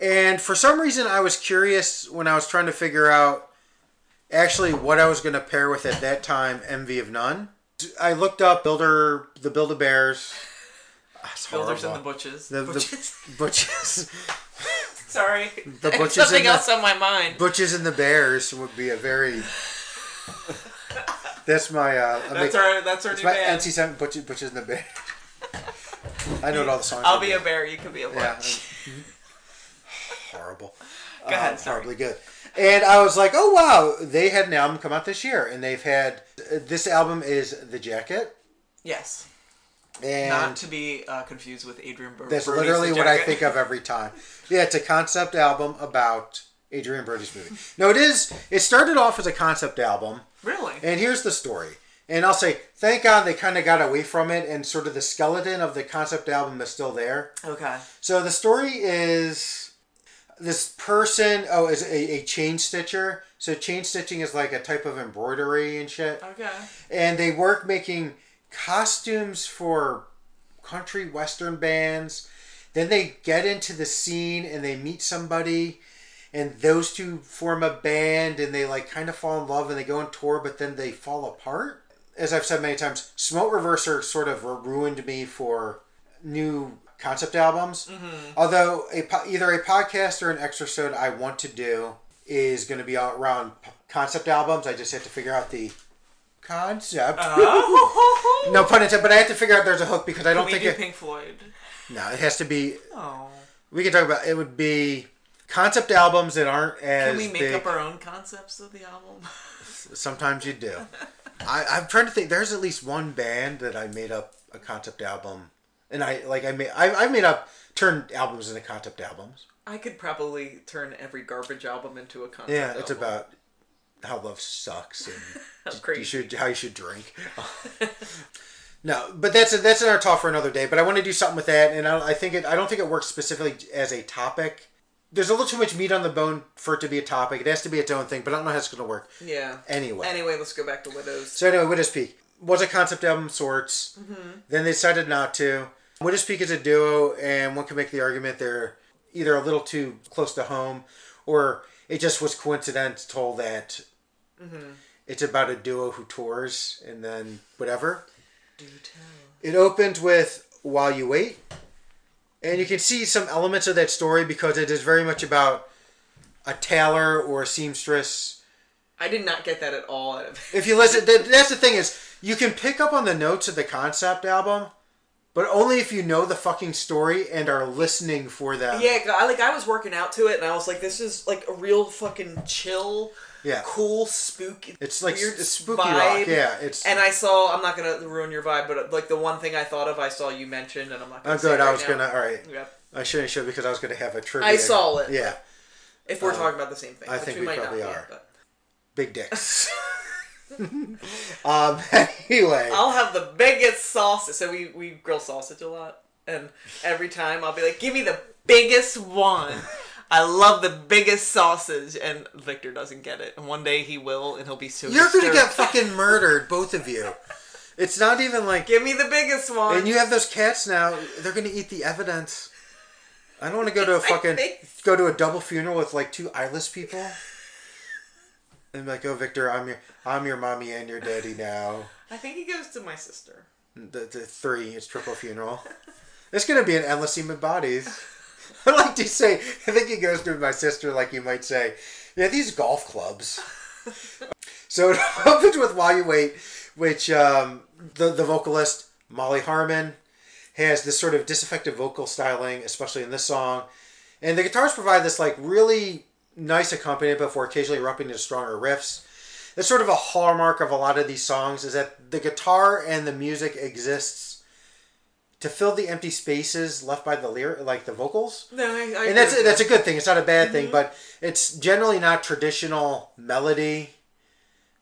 A: And for some reason, I was curious when I was trying to figure out actually what I was going to pair with at that time. Envy of None. I looked up Builder, the Build a Bears. That's
B: Builders and the. Butches.
A: The,
B: Butches.
A: the Butches,
B: Sorry.
A: The Butches
B: something
A: the-
B: else on my mind.
A: Butches and the Bears would be a very. That's my. Uh,
B: That's
A: make-
B: our that's our new
A: my
B: band.
A: NC Seven Butches, Butches and the Bears. I know what all the songs.
B: I'll be a bear. You can be a
A: Yeah. horrible.
B: Go ahead, sorry.
A: horribly good. And I was like, oh wow, they had an album come out this year, and they've had this album is the jacket,
B: Yes.
A: and
B: Not to be uh, confused with Adrian Bro-
A: that's
B: Brody's
A: literally what I think of every time. Yeah, it's a concept album about Adrien Brody's movie. No, it is. It started off as a concept album,
B: Really?
A: and here's the story. And I'll say, thank God they kind of got away from it, and sort of the skeleton of the concept album is still there.
B: Okay.
A: So the story is this person, oh, is a, a chain stitcher. So chain stitching is like a type of embroidery and shit.
B: Okay.
A: And they work making costumes for country western bands. Then they get into the scene and they meet somebody and those two form a band and they like kind of fall in love and they go on tour but then they fall apart. As I've said many times, Smoke Reverser sort of ruined me for new concept albums. Mm-hmm. Although a po- either a podcast or an extra I want to do is going to be all around p- concept albums. I just have to figure out the concept.
B: Oh.
A: no pun intended, but I have to figure out there's a hook because I don't think
B: do
A: it.
B: Pink Floyd?
A: No, it has to be.
B: Oh.
A: We can talk about it. Would be concept albums that aren't as
B: Can we make
A: big.
B: up our own concepts of the album?
A: Sometimes you do. I, I'm trying to think. There's at least one band that I made up a concept album, and I like I made I, I made up turned albums into concept albums.
B: I could probably turn every garbage album into a concept album.
A: Yeah, it's
B: album.
A: about how love sucks and
B: How
A: you should how you should drink. no, but that's that's in our talk for another day. But I want to do something with that, and I, I think it. I don't think it works specifically as a topic. There's a little too much meat on the bone for it to be a topic. It has to be its own thing, but I don't know how it's going to work.
B: Yeah.
A: Anyway.
B: Anyway, let's go back to Widows.
A: So anyway, Widowspeak was a concept album of sorts. Mm-hmm. Then they decided not to. Widowspeak is a duo, and one can make the argument they're either a little too close to home, or it just was coincidental that mm-hmm. it's about a duo who tours, and then whatever.
B: Do tell.
A: It opened with While You Wait. And you can see some elements of that story because it is very much about a tailor or a seamstress
B: I did not get that at all out of it.
A: if you listen, that, that's the thing is you can pick up on the notes of the concept album, but only if you know the fucking story and are listening for them.
B: Yeah, like I was working out to it, and I was like, "This is like a real fucking chill,
A: Yeah.
B: cool, spooky."
A: It's like
B: weird
A: spooky
B: vibe.
A: rock. Yeah, it's.
B: And I saw. I'm not gonna ruin your vibe, but like the one thing I thought of, I saw you mentioned, and I'm like.
A: oh, good.
B: it
A: I was
B: now.
A: gonna. All right.
B: Yep.
A: I shouldn't show because I was gonna have a trivia.
B: I saw it.
A: Yeah,
B: If we're
A: Uh,
B: talking about the same thing,
A: I
B: which
A: think
B: we,
A: we
B: might
A: probably are.
B: but
A: big dicks. um. Anyway.
B: I'll have the biggest sausage. So we we grill sausage a lot, and every time I'll be like, "Give me the biggest one." I love the biggest sausage, and Victor doesn't get it. And one day he will, and he'll be so.
A: You're gonna get fucking murdered, both of you. It's not even like.
B: Give me the biggest one.
A: And you have those cats now. They're gonna eat the evidence. I don't want to go to a fucking go to a double funeral with like two eyeless people. And be like, oh Victor, I'm your I'm your mommy and your daddy now.
B: I think he goes to my sister.
A: The the three, it's triple funeral. It's gonna be an endless of bodies. I like to say, I think he goes to my sister like you might say, yeah, these golf clubs. so it opens with While You Wait, which um, the the vocalist Molly Hamilton has this sort of disaffected vocal styling, especially in this song, and the guitars provide this like really nice accompaniment before occasionally erupting into stronger riffs. That's sort of a hallmark of a lot of these songs is that the guitar and the music exists to fill the empty spaces left by the lyric, like the vocals.
B: No, I, I
A: and that's
B: with
A: that's a good thing. It's not a bad
B: Mm-hmm.
A: thing, but it's generally not traditional melody,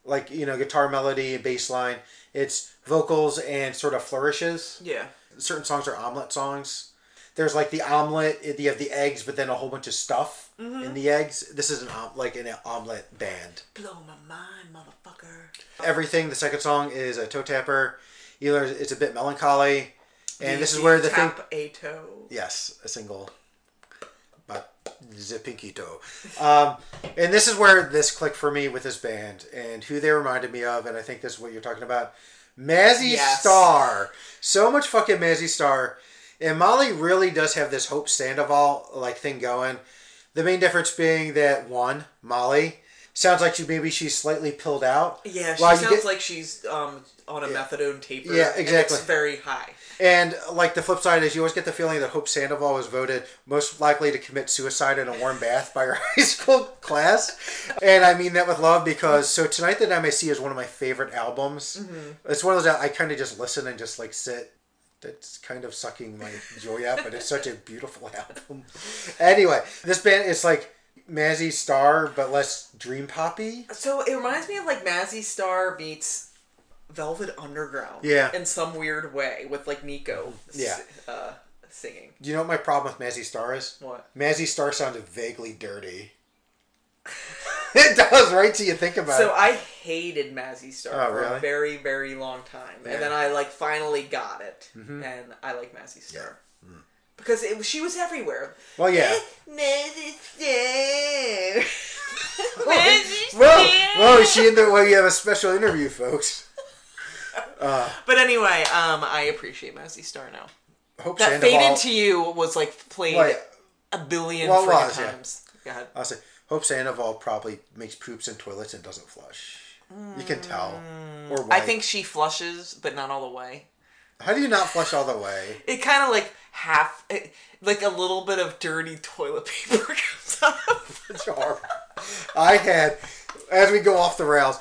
A: like you know, guitar melody, and bass line. It's vocals and sort of flourishes.
B: yeah.
A: Certain songs are omelet songs. There's like the omelet. You have the eggs, but then a whole bunch of stuff
B: Mm-hmm.
A: in the eggs. This is an om- like an omelet band.
B: Blow my mind, motherfucker.
A: Everything. The second song is a toe tapper. Either it's a bit melancholy, and this is where the thing.
B: a toe.
A: Yes, a single, but the pinky toe. Um, and this is where this clicked for me with this band and who they reminded me of, and I think this is what you're talking about. Mazzy
B: Yes.
A: Star. So much fucking Mazzy Star. And Molly really does have this Hope Sandoval like thing going. The main difference being that one, Molly sounds like she maybe she's slightly pilled out.
B: Yeah, she sounds
A: get-
B: like she's um on a methadone taper.
A: Yeah, exactly.
B: it's very high.
A: And like the flip side is, you always get the feeling that Hope Sandoval was voted most likely to commit suicide in a warm bath by her high school class. And I mean that with love because so tonight the MAC is one of my favorite albums. Mm-hmm. It's one of those I kind of just listen and just like sit. That's kind of sucking my joy out, but it's such a beautiful album. Anyway, this band is like Mazzy Star, but less dream poppy.
B: So it reminds me of like Mazzy Star meets Velvet Underground.
A: Yeah.
B: In some weird way with like Nico.
A: Yeah.
B: Uh, singing.
A: Do you know what my problem with Mazzy Star is?
B: What?
A: Mazzy Star sounded vaguely dirty. it does, right? Till you think about
B: So
A: it.
B: So I hated Mazzy Star
A: Oh,
B: for
A: really?
B: a very, very long time,
A: Yeah. Mm-hmm.
B: and then I like finally got it, and I like Mazzy Star because it, she was everywhere.
A: Well, yeah.
B: Mazzy Star.
A: Whoa, whoa, is she in the? Well, you have a special interview, folks.
B: But anyway, um, I appreciate Mazzy Star now.
A: Hope
B: That
A: Sandoval.
B: Fade Into You was like played
A: Well,
B: a billion
A: Well, yeah.
B: times. Ahead.
A: I'll say Hope Sandoval probably makes poops in toilets and doesn't flush. You can tell. Or
B: I think she flushes, but not all the way.
A: How do you not flush all the way?
B: It kind of like half, it, like a little bit of dirty toilet paper comes out.
A: It's horrible. I had, as we go off the rails,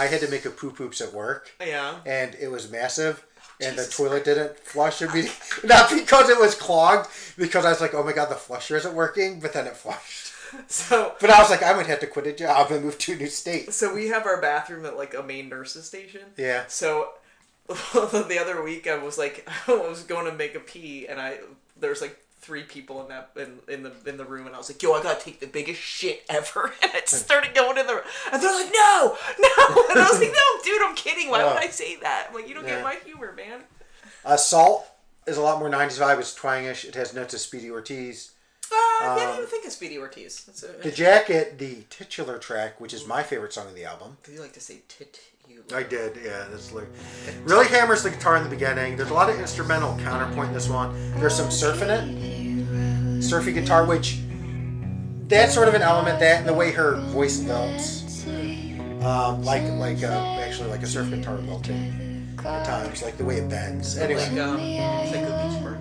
A: I had to make a poo poops at work.
B: yeah.
A: and it was massive. And
B: Jesus
A: the toilet didn't flush immediately. Not because it was clogged, because I was like, oh my god, the flusher isn't working, but then it flushed.
B: So,
A: But I was like, I would have to quit a job and move to a new state.
B: so we have our bathroom at like a main nurse's station.
A: Yeah.
B: So the other week I was like I was going to make a pee and I there's like three people in that in, in the in the room and I was like yo I gotta take the biggest shit ever and it started going in the and they're like no no and I was like no dude I'm kidding why would I say that I'm like you don't
A: Yeah.
B: get my humor man
A: Uh, Salt is a lot more 90s vibe. It's twangish. It has notes of Speedy Ortiz.
B: uh, I didn't
A: Um,
B: even think of Speedy Ortiz a,
A: The Jacket, the titular track, which is my favorite song of the album.
B: do you like to say tit you
A: I did, yeah. That's like really hammers the guitar in the beginning. There's a lot of instrumental counterpoint in this one. There's some surf in it, surfy guitar, which that's sort of an element that and the way her voice lilts, um, like like uh, actually like a surf guitar lilting at times, like the way it bends. Anyway,
B: like um Psycho Beach Bird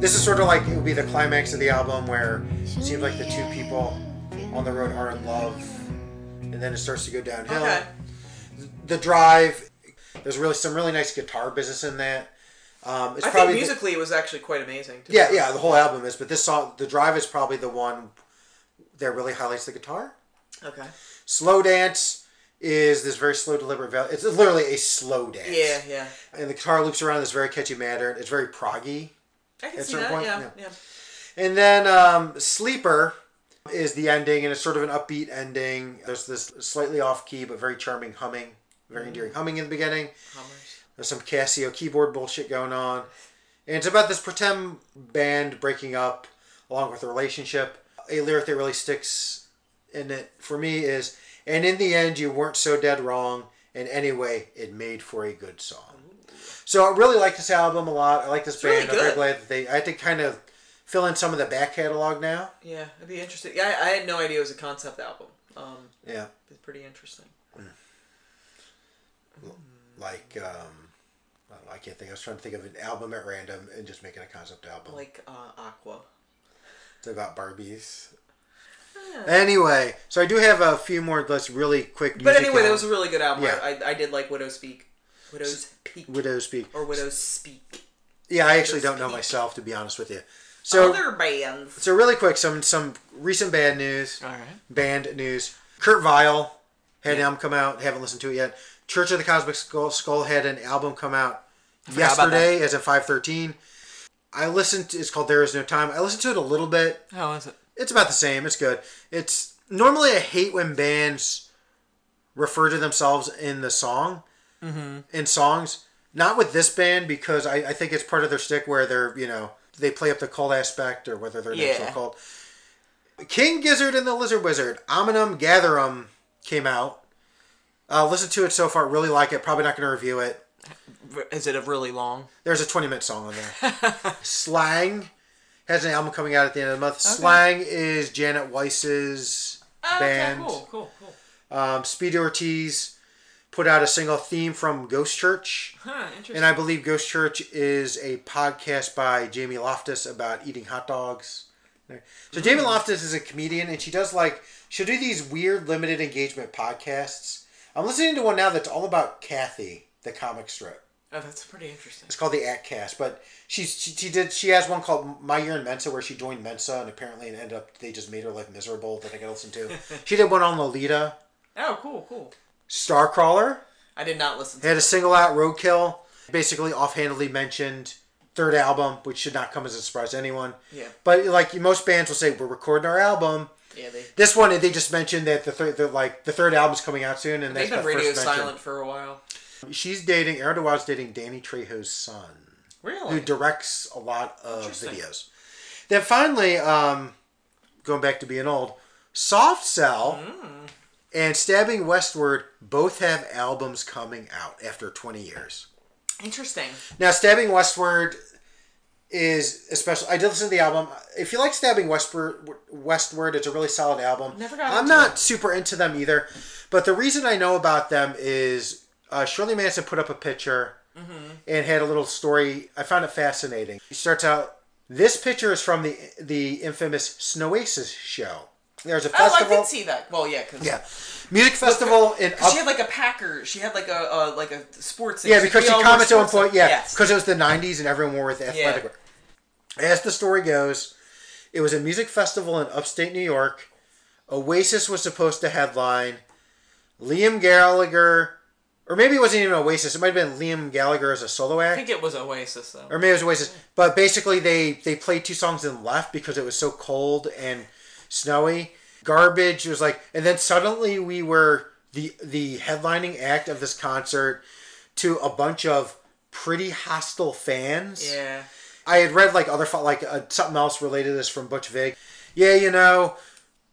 A: this is sort of like it would be the climax of the album where it seems like the two people on the road are in love, and then it starts to go downhill.
B: okay
A: the drive. There's really some really nice guitar business in that. Um, it's
B: I
A: probably
B: think
A: the-
B: musically it was actually quite amazing to
A: yeah, yeah. The whole album is, but this song, the drive, is probably the one that really highlights the guitar.
B: okay
A: Slow dance is this very slow, deliberate. val- It's literally a slow dance.
B: yeah yeah
A: And the guitar loops around this very catchy manner. It's very proggy.
B: I can
A: At
B: see
A: certain
B: that
A: point,
B: yeah
A: yeah.
B: yeah
A: And then um, Sleeper is the ending, and it's sort of an upbeat ending. There's this slightly off key but very charming humming, very endearing humming in the beginning.
B: Hummers.
A: There's some Casio keyboard bullshit going on. And it's about this pretend band breaking up along with a relationship. A lyric that really sticks in it for me is And in the end, you weren't so dead wrong. And anyway, it made for a good song. So I really like this album a lot. I like this
B: really
A: band. I'm very glad that they. I had to kind of fill in some of the back catalog now.
B: Yeah, it'd be interesting. Yeah, I, I had no idea it was a concept album. Um,
A: Yeah.
B: it's pretty interesting.
A: Like, um, I, don't know, I can't think. I was trying to think of an album at random and just making a concept album.
B: Like uh, Aqua.
A: It's about Barbies. Anyway, so I do have a few more let's really quick.
B: But anyway, that was a really good album.
A: Yeah.
B: I, I did like Widow's Speak. Widow's Peak.
A: Widow's Speak.
B: or Widow's Speak.
A: Yeah, I actually
B: Widow's
A: don't know
B: Peak.
A: myself to be honest with you. So
B: Other bands.
A: so really quick, some some recent bad news.
B: All right.
A: band news. Kurt Vile had an album come out. Haven't listened to it yet. Church of the Cosmic Skull, Skull had an album come out yesterday, as in five thirteen. I listened. To, it's called There Is No Time. I listened to it a little bit.
B: How is it?
A: It's about the same. It's good. It's normally I hate when bands refer to themselves in the song, mm-hmm. in songs. Not with this band because I, I think it's part of their stick where they're you know they play up the cult aspect or whether they're an actual cult. King Gizzard and the Lizard Wizard, Omnium Gatherum came out. Uh, listen to it so far. Really like it. Probably not going to review it.
B: Is it a really long?
A: There's a 20 minute song on there. Slang has an album coming out at the end of the month. Slang is Janet Weiss's band.
B: Cool, cool, cool.
A: Um, Speedy Ortiz put out a single theme from Ghost Church.
B: Huh, interesting.
A: And I believe Ghost Church is a podcast by Jamie Loftus about eating hot dogs. So hmm. Jamie Loftus is a comedian, and she does like she'll do these weird limited engagement podcasts. I'm listening to one now that's all about Cathy, the comic strip.
B: oh, that's pretty interesting.
A: It's called the Aack Cast, but she's she, she did she has one called My Year in Mensa where she joined Mensa and apparently it ended up they just made her life miserable that I got to listen to. she did one on Lolita,
B: Oh, cool, cool.
A: Starcrawler.
B: I did not listen to
A: had a single out roadkill basically offhandedly mentioned third album which should not come as a surprise to anyone
B: Yeah.
A: but like most bands will say we're recording our album
B: Yeah, they,
A: this one they just mentioned that the third the, like the third album's coming out soon and
B: they've
A: that's
B: been
A: the
B: radio
A: first mention.
B: silent for a while.
A: she's dating Arrow de Wilde's dating Danny Trejo's son
B: Really?
A: who directs a lot of
B: Interesting.
A: videos then finally um going back to being old soft cell
B: Hmm.
A: And stabbing westward both have albums coming out after 20 years
B: Interesting.
A: Now, Stabbing Westward is especially. I did listen to the album. If you like Stabbing Westward, Westward, it's a really solid album.
B: Never got
A: I'm not
B: it.
A: super into them either, but the reason I know about them is uh, Shirley Manson put up a picture
B: Mm-hmm.
A: and had a little story. I found it fascinating. He starts out. This picture is from the the infamous Snoasis show. There's a festival.
B: Oh, I did see that. Well, yeah, because
A: yeah, music festival in.
B: she had like a Packer. She had like a uh, like a sports.
A: Yeah, because she
B: all
A: commented on point. Yeah,
B: Yes.
A: because it was the '90s and everyone wore the athletic. wear. As the story goes, it was a music festival in upstate New York. Oasis was supposed to headline. Liam Gallagher, or maybe it wasn't even Oasis. It might have been Liam Gallagher as a solo act.
B: I think it was Oasis though.
A: or maybe it was Oasis. But basically, they they played two songs and left because it was so cold and snowy. Garbage It was like, and then suddenly we were the the headlining act of this concert to a bunch of pretty hostile fans.
B: Yeah.
A: I had read like other like uh, something else related to this from Butch Vig. Yeah, you know,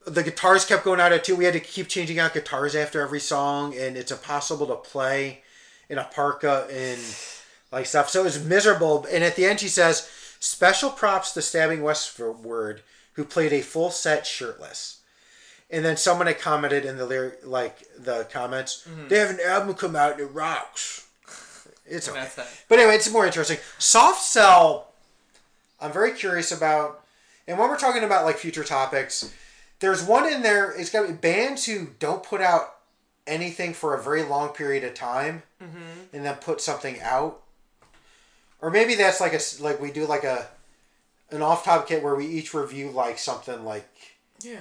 A: the guitars kept going out at two. We had to keep changing out guitars after every song, and it's impossible to play in a parka and like stuff. So it was miserable. And at the end, she says, "Special props to Stabbing Westward, who played a full set shirtless." And then someone had commented in the lyric, like the comments, they have an album come out and it rocks. It's okay. But anyway, it's more interesting. Soft Cell, I'm very curious about. And when we're talking about like future topics, there's one in there. It's got to be bands who don't put out anything for a very long period of time, and then put something out. Or maybe that's like a like we do like a an off topic hit where we each review like something like
B: Yeah.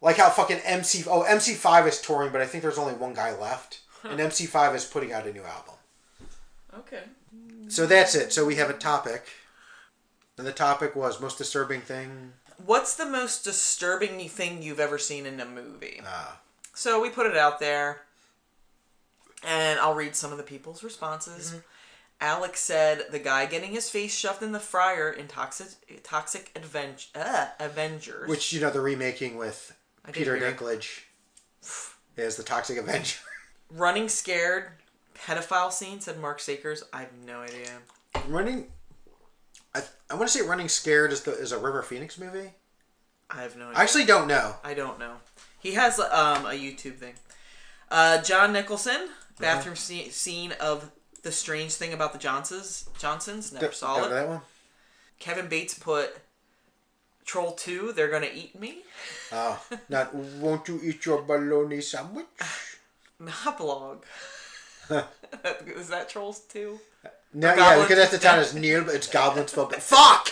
A: like how fucking MC oh MC five is touring, but I think there's only one guy left, and MC five is putting out a new album.
B: Okay.
A: So that's it. So we have a topic. And the topic was most disturbing thing.
B: What's the most disturbing thing you've ever seen in a movie?
A: Ah.
B: So we put it out there, and I'll read some of the people's responses.
A: Mm-hmm.
B: Alex said the guy getting his face shoved in the fryer in Toxic Toxic Advent- uh, Avengers.
A: Which, you know, the remaking with
B: I
A: Peter. Dinklage as the Toxic Avenger.
B: Running Scared pedophile scene said Mark Sakers. I have no idea.
A: Running. I, I want to say Running Scared is, the, is a River Phoenix movie.
B: I have no idea.
A: I actually don't know.
B: I don't know. He has um, a YouTube thing. Uh, John Nicholson, bathroom sce- scene of the strange thing about the Johnsons. Johnsons never saw it.
A: that one.
B: Kevin Bates put Troll Two, they're gonna eat me.
A: Oh, not won't you eat your bologna sandwich?
B: Not blog. Is that Trolls Two?
A: No, yeah,
B: Goblins
A: because at the
B: is
A: time it's Neil, but it's Goblin spelled. But fuck,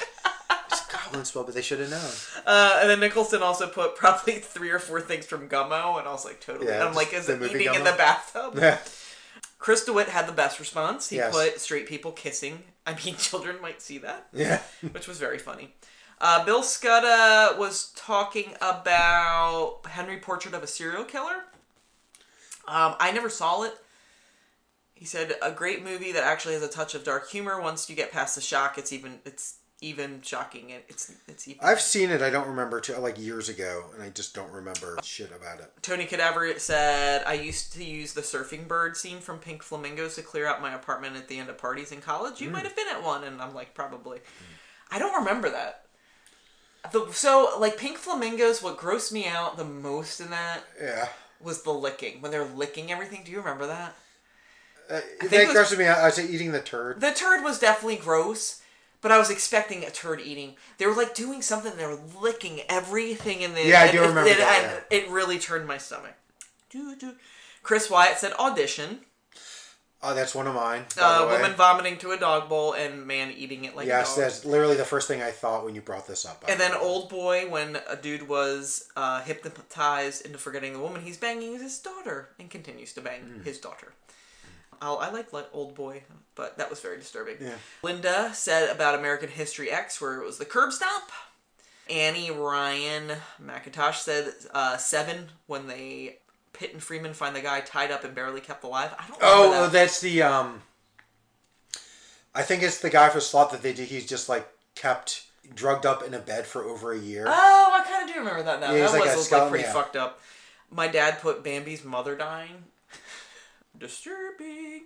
A: it's Goblin spelled, but they should have known.
B: Uh, and then Nicholson also put probably three or four things from Gummo, and I was like, totally.
A: Yeah,
B: I'm like, is it eating in the bathtub?
A: Yeah.
B: Chris DeWitt had the best response. He
A: Yes.
B: put straight people kissing. I mean, children might see that,
A: Yeah.
B: which was very funny. Uh, Bill Scudda was talking about Henry Portrait of a Serial Killer. Um, I never saw it. He said a great movie that actually has a touch of dark humor. Once you get past the shock, it's even it's even shocking. It it's it's even.
A: I've seen it. I don't remember to like years ago, and I just don't remember shit about it.
B: Tony Cadaver said, I used to use the surfing bird scene from Pink Flamingos to clear out my apartment at the end of parties in college. You might have been at one. And I'm like, probably. I don't remember that. The, so, like, Pink Flamingos, what grossed me out the most in that
A: Yeah.
B: was the licking. When they're licking everything. Do you remember that?
A: Uh,
B: think
A: that grosses me out. I was eating the turd.
B: The turd was definitely gross. But I was expecting a turd eating. They were like doing something. They were licking everything in the.
A: Yeah, I do
B: it-
A: remember
B: it,
A: that,
B: and It really turned my stomach. Chris Wyatt said audition.
A: Oh, that's one of mine.
B: Uh, woman vomiting to a dog bowl and man eating it like
A: yes,
B: a dog.
A: that's literally the first thing I thought when you brought this up.
B: And then old boy, when a dude was uh, hypnotized into forgetting the woman he's banging is his daughter and continues to bang
A: Hmm.
B: his daughter. I'll, I like old boy, but that was very disturbing.
A: Yeah.
B: Linda said about American History X, where it was the curb stop. Annie Ryan McIntosh said uh, seven when they Pitt and Freeman find the guy tied up and barely kept alive. I don't.
A: Oh, oh,
B: that.
A: that's the um. I think it's the guy for Sloth that they did. He's just like kept drugged up in a bed for over a year.
B: Oh, I kind of do remember that now.
A: Yeah,
B: that
A: like
B: was,
A: a
B: was like pretty
A: yeah.
B: fucked up. My dad put Bambi's mother dying. Disturbing.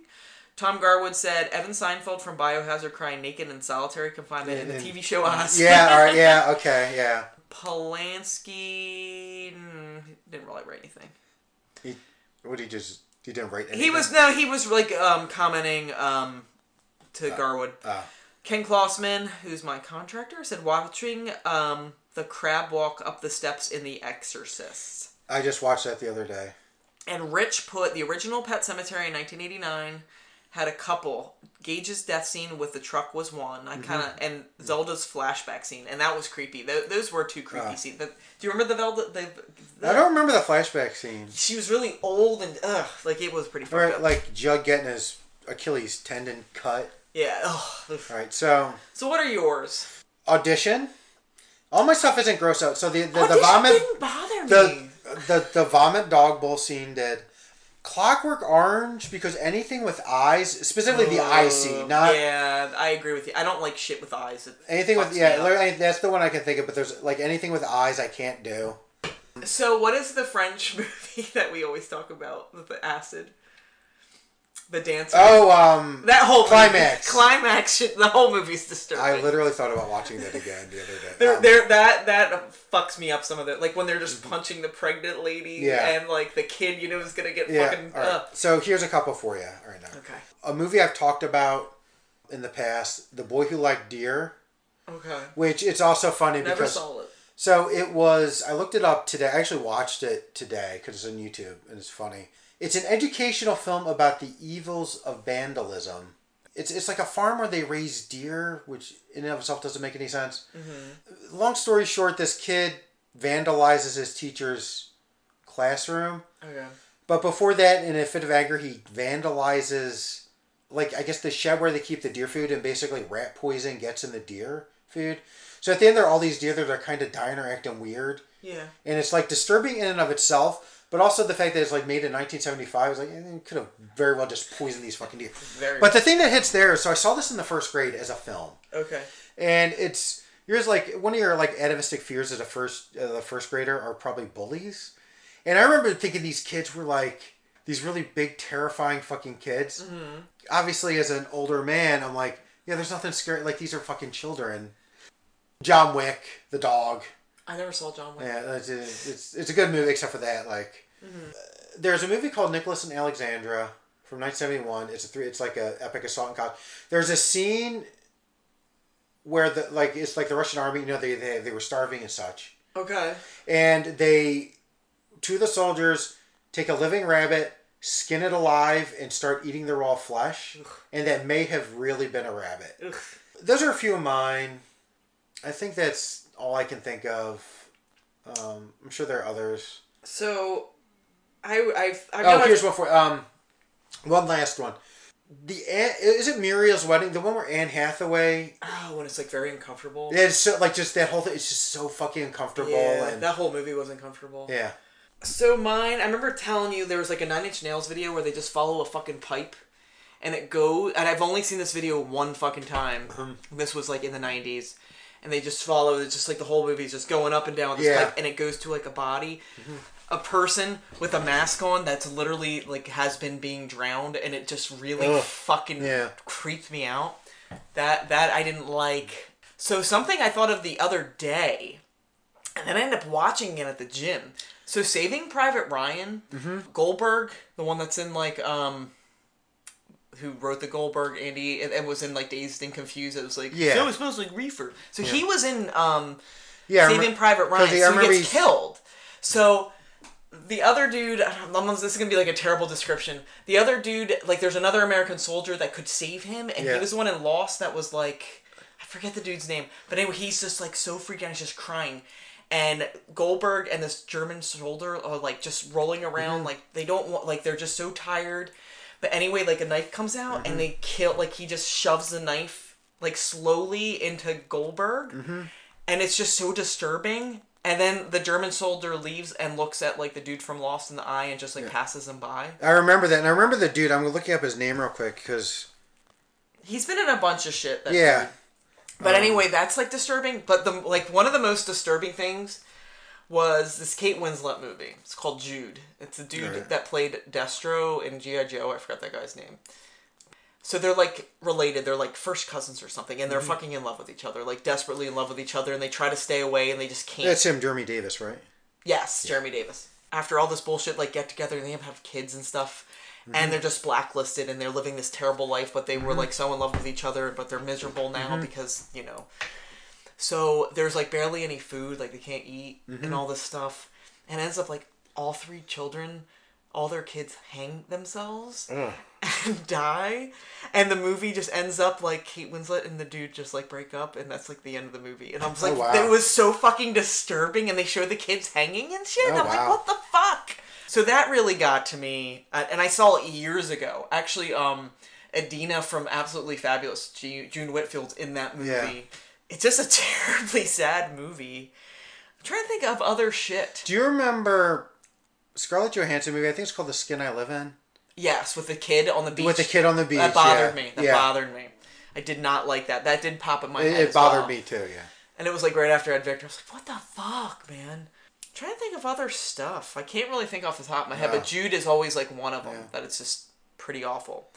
B: Tom Garwood said Evan Seinfeld from Biohazard crying naked in solitary confinement in the TV show Oz.
A: yeah, all right, yeah, okay, yeah.
B: Polanski mm, didn't really write anything.
A: He, what he just he didn't write. Anything.
B: He was no, he was like um, commenting um, to Garwood.
A: uh,
B: Ken Klossman, who's my contractor, said watching um, the crab walk up the steps in The Exorcist.
A: I just watched that the other day.
B: And Rich put the original Pet Sematary in 1989 had a couple. Gage's death scene with the truck was one. I kind of and Zelda's flashback scene, and that was creepy. Th- those were two creepy
A: Ah.
B: scenes. But do you remember the Zelda? The, the,
A: I don't remember the flashback scene.
B: She was really old and ugh, like it was pretty
A: Or
B: up.
A: like Jud getting his Achilles tendon cut.
B: yeah. Ugh.
A: All right, so
B: So what are yours?
A: audition. All my stuff isn't gross out. So the the, the vomit
B: didn't bother
A: the,
B: me.
A: The the vomit dog bowl scene did. Clockwork Orange because anything with eyes, specifically the eye scene, not
B: yeah, I agree with you. I don't like shit with eyes. It
A: anything with
B: fucks me
A: yeah.
B: up.
A: literally, That's the one I can think of. But there's like anything with eyes I can't do.
B: So, what is the French movie that we always talk about with the acid? The dance.
A: Oh, um,
B: that whole
A: Climax.
B: Movie, climax. Shit, the whole movie's disturbing.
A: I literally thought about watching that again the other day.
B: There,
A: Um,
B: there, that that fucks me up some of it. Like when they're just punching the pregnant lady,
A: Yeah.
B: and like the kid, you know, is gonna get
A: yeah.
B: fucking.
A: right.
B: ugh.
A: So here's a couple for you right now.
B: Okay.
A: A movie I've talked about in the past, The Boy Who Liked Deer,
B: Okay.
A: which it's also funny
B: Never
A: because
B: saw it.
A: So it was. I looked it up today. I actually watched it today because it's on YouTube and it's funny. It's an educational film about the evils of vandalism. It's it's like a farm where they raise deer, which in and of itself doesn't make any sense. Mm-hmm. Long story short, this kid vandalizes his teacher's classroom.
B: Okay.
A: But before that, in a fit of anger, he vandalizes, like I guess the shed where they keep the deer food, and basically rat poison gets in the deer food. So at the end, there are all these deer that are kind of dying or acting weird,
B: Yeah.
A: and it's like disturbing in and of itself. But also the fact that it's like made in 1975 is like eh, could have very well just poisoned these fucking deer.
B: Very.
A: But the thing that hits there, so I saw this in the first grade as a film,
B: okay.
A: and it's yours like one of your like atavistic fears as a first uh, the first grader are probably bullies and i remember thinking these kids were like these really big terrifying fucking kids obviously as an older man i'm like yeah there's nothing scary like these are fucking children john wick the dog
B: I never saw John Wick.
A: yeah it's, it's, it's a good movie except for that like uh, there's a movie called nicholas and alexandra from 1971 it's a three it's like a epic assault and college there's a scene where the like it's like the Russian army. You know, they they, they were starving and such,
B: Okay.
A: and they two of the soldiers take a living rabbit, skin it alive, and start eating the raw flesh, and that may have really been a rabbit.
B: Ugh.
A: Those are a few of mine. I think that's all I can think of. Um, I'm sure there are others.
B: So, I I've, I've
A: Oh,
B: got-
A: here's one for um, one last one. The Anne- is it Muriel's wedding? The one where Anne Hathaway.
B: oh when it's like very uncomfortable.
A: It's so like just that whole thing. It's just so fucking uncomfortable
B: Yeah,
A: and
B: that whole movie was uncomfortable.
A: yeah.
B: So mine, I remember telling you there was like a Nine Inch Nails video where they just follow a fucking pipe, and it goes. And I've only seen this video one fucking time.
A: Uh-huh.
B: This was like in the '90s, and they just follow. It's just like the whole movie is just going up and down with this
A: Yeah. Mm-hmm.
B: pipe, and it goes to like a body, a person with a mask on that's literally like has been being drowned, and it just really
A: Ugh.
B: fucking
A: Yeah.
B: creeped me out. That that I didn't like. So something I thought of the other day and then I ended up watching it at the gym. So Saving Private Ryan,
A: Mm-hmm.
B: Goldberg, the one that's in like um who wrote the Goldberg Andy and, and was in like Dazed and Confused. It was like
A: Yeah.
B: so it smells like reefer. So he was in um
A: Yeah.
B: Saving
A: remember-
B: Private Ryan.
A: he-
B: So he gets
A: he's-
B: killed. So the other dude, almost- this is gonna be like a terrible description. The other dude, like, there's another American soldier that could save him, and
A: Yeah.
B: he was the one in Lost that was like, I forget the dude's name, but anyway, he's just like so freaked out, he's just crying. And Goldberg and this German soldier are like just rolling around,
A: Mm-hmm.
B: like they don't want, like they're just so tired. But anyway, like a knife comes out,
A: Mm-hmm.
B: and they kill, like he just shoves the knife like slowly into Goldberg
A: Mm-hmm.
B: and it's just so disturbing. And then the German soldier leaves and looks at like the dude from Lost in the Eye and just like passes him by.
A: I remember that, and I remember the dude. I'm looking up his name real quick because
B: He's been in a bunch of shit. That
A: yeah,
B: dude. But anyway, that's like disturbing. But the like one of the most disturbing things was this Kate Winslet movie. It's called Jude. It's a dude
A: Alright.
B: that played Destro in GI Joe. I forgot that guy's name. So they're like related. They're like first cousins or something, and they're
A: Mm-hmm.
B: fucking in love with each other, like desperately in love with each other, and they try to stay away, and they just can't.
A: that's him, Jeremy Davies, right?
B: Yes, Jeremy Davies. After all this bullshit, like get together and they have, have kids and stuff, and mm-hmm. they're just blacklisted and they're living this terrible life, but they were mm-hmm. like so in love with each other, but they're miserable now mm-hmm. because you know. So there's like barely any food, like they can't eat and all this stuff, and it ends up like all three children, all their kids hang themselves
A: Ugh.
B: and die, and the movie just ends up like Kate Winslet and the dude just like break up, and that's like the end of the movie. And I was like,
A: Oh, wow.
B: it was so fucking disturbing, and they show the kids hanging and shit.
A: Oh,
B: I'm like, what the fuck? So that really got to me, uh, and I saw it years ago. Actually, um, Adina from Absolutely Fabulous, June Whitfield's in that movie.
A: Yeah.
B: It's just a terribly sad movie. I'm trying to think of other shit.
A: Do you remember Scarlett Johansson movie? I think it's called The Skin I Live In.
B: Yes, with the kid on the beach.
A: With the kid on the beach.
B: That bothered
A: yeah.
B: me. That
A: yeah.
B: bothered me. I did not like that. That did pop in my
A: It,
B: head.
A: it bothered
B: well.
A: me too. Yeah.
B: And it was like right after Ed Victor. I was like, what the fuck, man? I'm trying to think of other stuff. I can't really think off the top of my head,
A: No.
B: but Jude is always like one of them
A: Yeah.
B: that it's just pretty awful.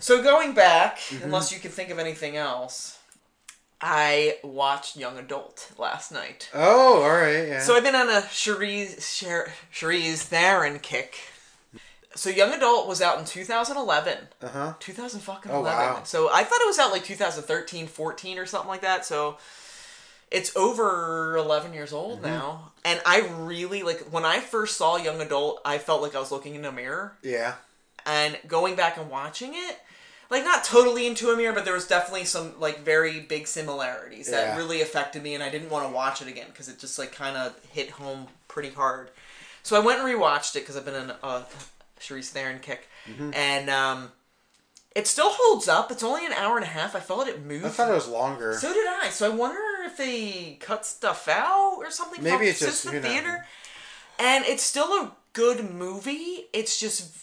B: So going back,
A: Mm-hmm.
B: unless you can think of anything else, I watched Young Adult last night.
A: Oh, all right. Yeah.
B: So I've been on a Cherise Cher- Charlize Theron kick. So Young Adult was out in 2011.
A: uh huh.
B: 2000 fucking
A: Oh,
B: 11.
A: wow.
B: So I thought it was out like 2013, 14 or something like that. So it's over 11 years old
A: Mm-hmm.
B: now. And I really like when I first saw Young Adult, I felt like I was looking in a mirror.
A: Yeah.
B: And going back and watching it, like not totally into a mirror, but there was definitely some like very big similarities that
A: Yeah.
B: really affected me and I didn't want to watch it again because it just like kind of hit home pretty hard. So I went and rewatched it because I've been in a Charlize Theron kick,
A: Mm-hmm.
B: and um, it still holds up. It's only an hour and a half. I felt it moved.
A: I thought it was longer.
B: So did I. So I wonder if they cut stuff out or something.
A: Maybe it's just,
B: the
A: you know.
B: theater. And it's still a good movie. It's just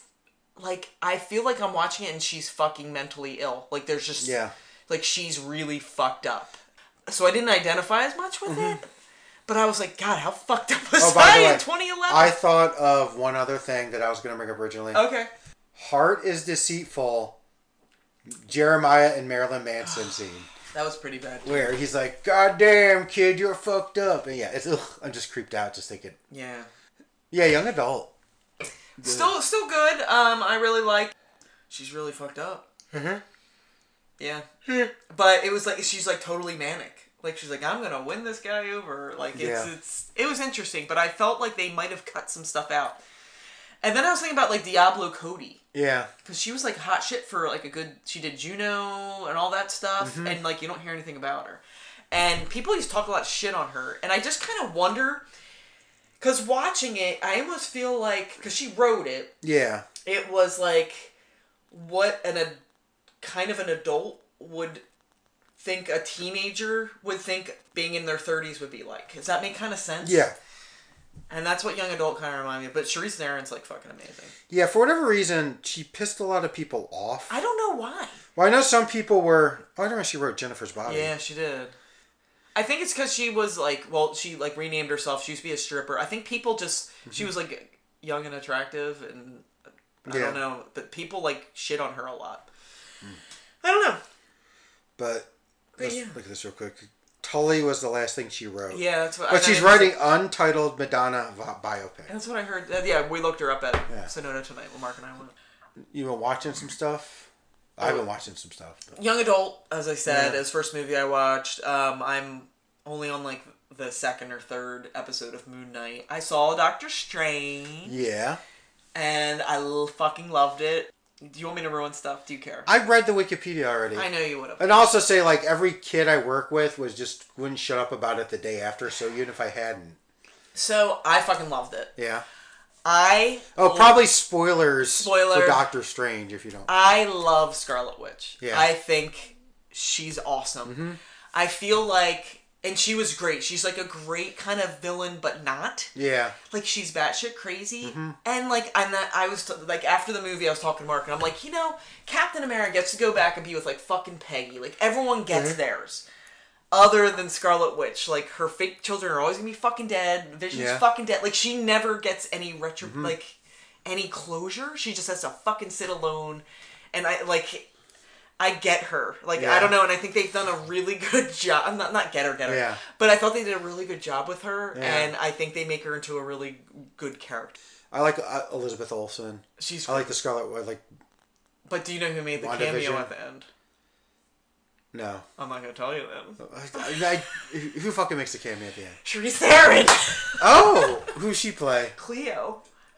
B: like I feel like I'm watching it and she's fucking mentally ill. Like there's just
A: Yeah.
B: like she's really fucked up. So I didn't identify as much with it. But I was like, God, how fucked up was
A: Mm-hmm. Oh,
B: I in 2011?
A: I thought of one other thing that I was going to bring up originally.
B: okay.
A: Heart is deceitful. Jeremiah and Marilyn Manson scene
B: That was pretty bad.
A: where he's like, "God damn, kid, you're fucked up," and yeah, it's ugh, I'm just creeped out just thinking.
B: Yeah.
A: Yeah, young adult.
B: Still, still good. Um, I really like. She's really fucked up.
A: Mm-hmm.
B: Yeah. but it was like she's like totally manic. Like she's like, I'm gonna win this guy over. Like it's
A: Yeah.
B: it's it was interesting, but I felt like they might have cut some stuff out. And then I was thinking about like Diablo Cody
A: Yeah.
B: because she was like hot shit for like a good. She did Juno and all that stuff,
A: Mm-hmm.
B: and like you don't hear anything about her. And people used to talk a lot of shit on her, and I just kind of wonder. Because watching it, I almost feel like because she wrote it,
A: Yeah.
B: it was like what an a kind of an adult would think a teenager would think being in their 30s would be like. Does that make kind of sense?
A: Yeah.
B: And that's what young adult kind of remind me of. But Charlize Theron's like fucking amazing.
A: Yeah. For whatever reason, she pissed a lot of people off.
B: I don't know why.
A: Well, I know some people were. Oh, I don't know. If she wrote Jennifer's Body.
B: Yeah, she did. I think it's because she was like, well, she like renamed herself. She used to be a stripper. I think people just she mm-hmm. was like young and attractive, and I
A: Yeah.
B: don't know, but people like shit on her a lot. Mm. I don't know.
A: But let's
B: yeah.
A: look at this real quick. Tully was the last thing she wrote.
B: Yeah, that's what.
A: But she's
B: I
A: writing untitled Madonna biopic.
B: That's what I heard. Yeah, we looked her up at
A: Yeah.
B: Sonona tonight when Mark and I went.
A: You been watching some stuff? I've been watching some stuff. But
B: Young adult, as I said,
A: Yeah.
B: as first movie I watched. Um, I'm only on like the second or third episode of Moon Knight. I saw Doctor Strange,
A: yeah.
B: and I l- fucking loved it. Do you want me to ruin stuff? Do you care?
A: I read the Wikipedia already.
B: I know you would have.
A: And also say like every kid I work with was just wouldn't shut up about it the day after. So even if I hadn't,
B: So I fucking loved it.
A: yeah.
B: I
A: Oh, probably spoilers
B: Spoiler.
A: for Doctor Strange if you don't.
B: I love Scarlet Witch.
A: Yeah. Mm-hmm.
B: I think she's awesome. I feel like, and she was great. She's like a great kind of villain, but not.
A: Yeah.
B: Like she's batshit crazy,
A: Mm-hmm.
B: and like I'm not. I was t- like after the movie, I was talking to Mark, and I'm like, you know, Captain America gets to go back and be with like fucking Peggy. Like everyone gets
A: Mm-hmm.
B: theirs. Other than Scarlet Witch, like her fake children are always gonna be fucking dead. Vision's
A: Yeah.
B: fucking dead. Like she never gets any retro
A: Mm-hmm.
B: like any closure. She just has to fucking sit alone. And I like I get her. Like
A: Yeah.
B: I don't know, and I think they've done a really good job. I'm not not get her, get her.
A: Yeah.
B: But I thought they did a really good job with her,
A: Yeah.
B: and I think they make her into a really good character.
A: I like uh, Elizabeth Olsen.
B: She's.
A: I like the Scarlet. I like
B: but do you know who made the cameo at the end?
A: No.
B: I'm not gonna tell you then.
A: I, I, who fucking makes the cameo at the end?
B: Charlize Theron,
A: Oh, who she play?
B: Clea.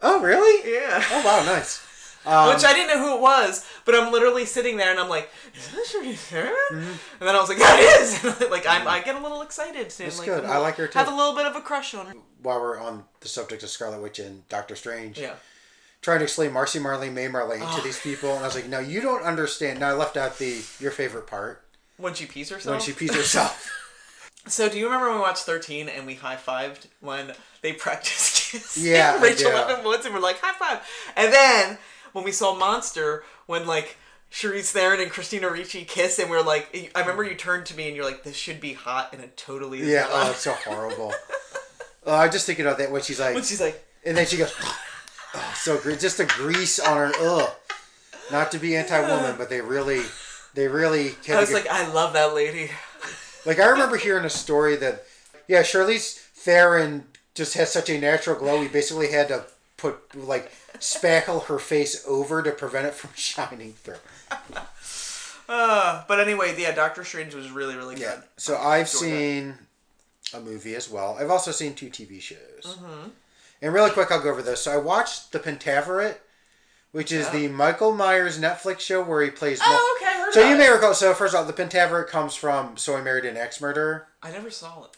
A: Oh, really?
B: Yeah.
A: Oh, wow, nice. Um,
B: Which I didn't know who it was, but I'm literally sitting there and I'm like, "Is that Charlize Theron?" And then I was like, "That is!" like I'm, I get a little excited.
A: That's
B: like,
A: good.
B: a
A: I like her, too.
B: Have a little bit of a crush on her.
A: while we're on the subject of Scarlet Witch and Doctor Strange,
B: Yeah.
A: trying to explain Marcy Marley, May Marley
B: Oh.
A: to these people, and I was like, no, you don't understand. Now I left out the your favorite part
B: When she pees herself.
A: when she pees herself.
B: So do you remember when we watched 13 and we high fived when they practiced kissing
A: Yeah,
B: Rachel
A: do.
B: Evan Woods and we're like high five, and then when we saw Monster when like Charlize Theron and Christina Ricci kiss and we're like I remember you turned to me and you're like this should be hot and it totally
A: yeah, oh, it's so horrible. oh, I just thinking about that when she's like,
B: when she's like
A: and then she goes, oh, so great, just the grease on her. Ugh, not to be anti-woman, but they really, they really.
B: I was
A: get-
B: like I love that lady.
A: Like I remember hearing a story that, yeah, Charlize Theron just has such a natural glow. We basically had to put like spackle her face over to prevent it from shining through.
B: Uh, but anyway, yeah, Doctor Strange was really really
A: Yeah.
B: good.
A: So I've seen a movie as well. I've also seen two TV shows. And really quick, I'll go over this. So I watched The Pentaverate, which is the Michael Myers Netflix show where he plays. mul-
B: Oh, okay,
A: So you
B: uh,
A: may recall. So first of all, The Pentaverate comes from So I Married an Axe Murderer.
B: I never saw it.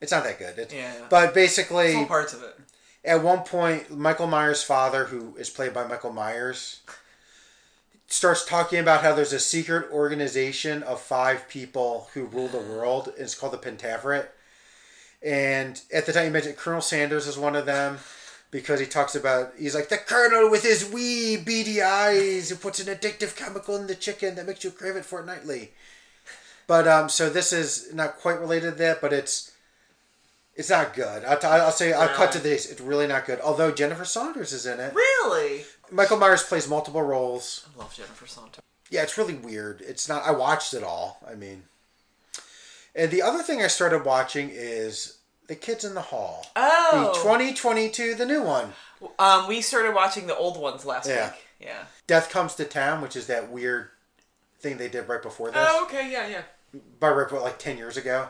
A: It's not that good. It's,
B: Yeah.
A: But basically,
B: parts of it.
A: at one point, Michael Myers' father, who is played by Michael Myers, starts talking about how there's a secret organization of five people who rule the world. And It's called the Pentaverate. And at the time, you mentioned Colonel Sanders is one of them because he talks about, he's like, the Colonel with his wee beady eyes who puts an addictive chemical in the chicken that makes you crave it fortnightly. But, um, so this is not quite related to that, but it's, it's not good. I'll, t- I'll say, I'll cut to this. It's really not good. Although Jennifer Saunders is in it.
B: Really?
A: Michael Myers plays multiple roles.
B: I love Jennifer Saunders.
A: Yeah, it's really weird. It's not. I watched it all. I mean, and the other thing I started watching is The Kids in the Hall.
B: Oh.
A: The 2022, the new one.
B: Um, we started watching the old ones last
A: Yeah.
B: week. Yeah.
A: Death Comes to Town, which is that weird thing they did right before this.
B: Oh, okay, yeah, yeah.
A: by right before, like ten years ago,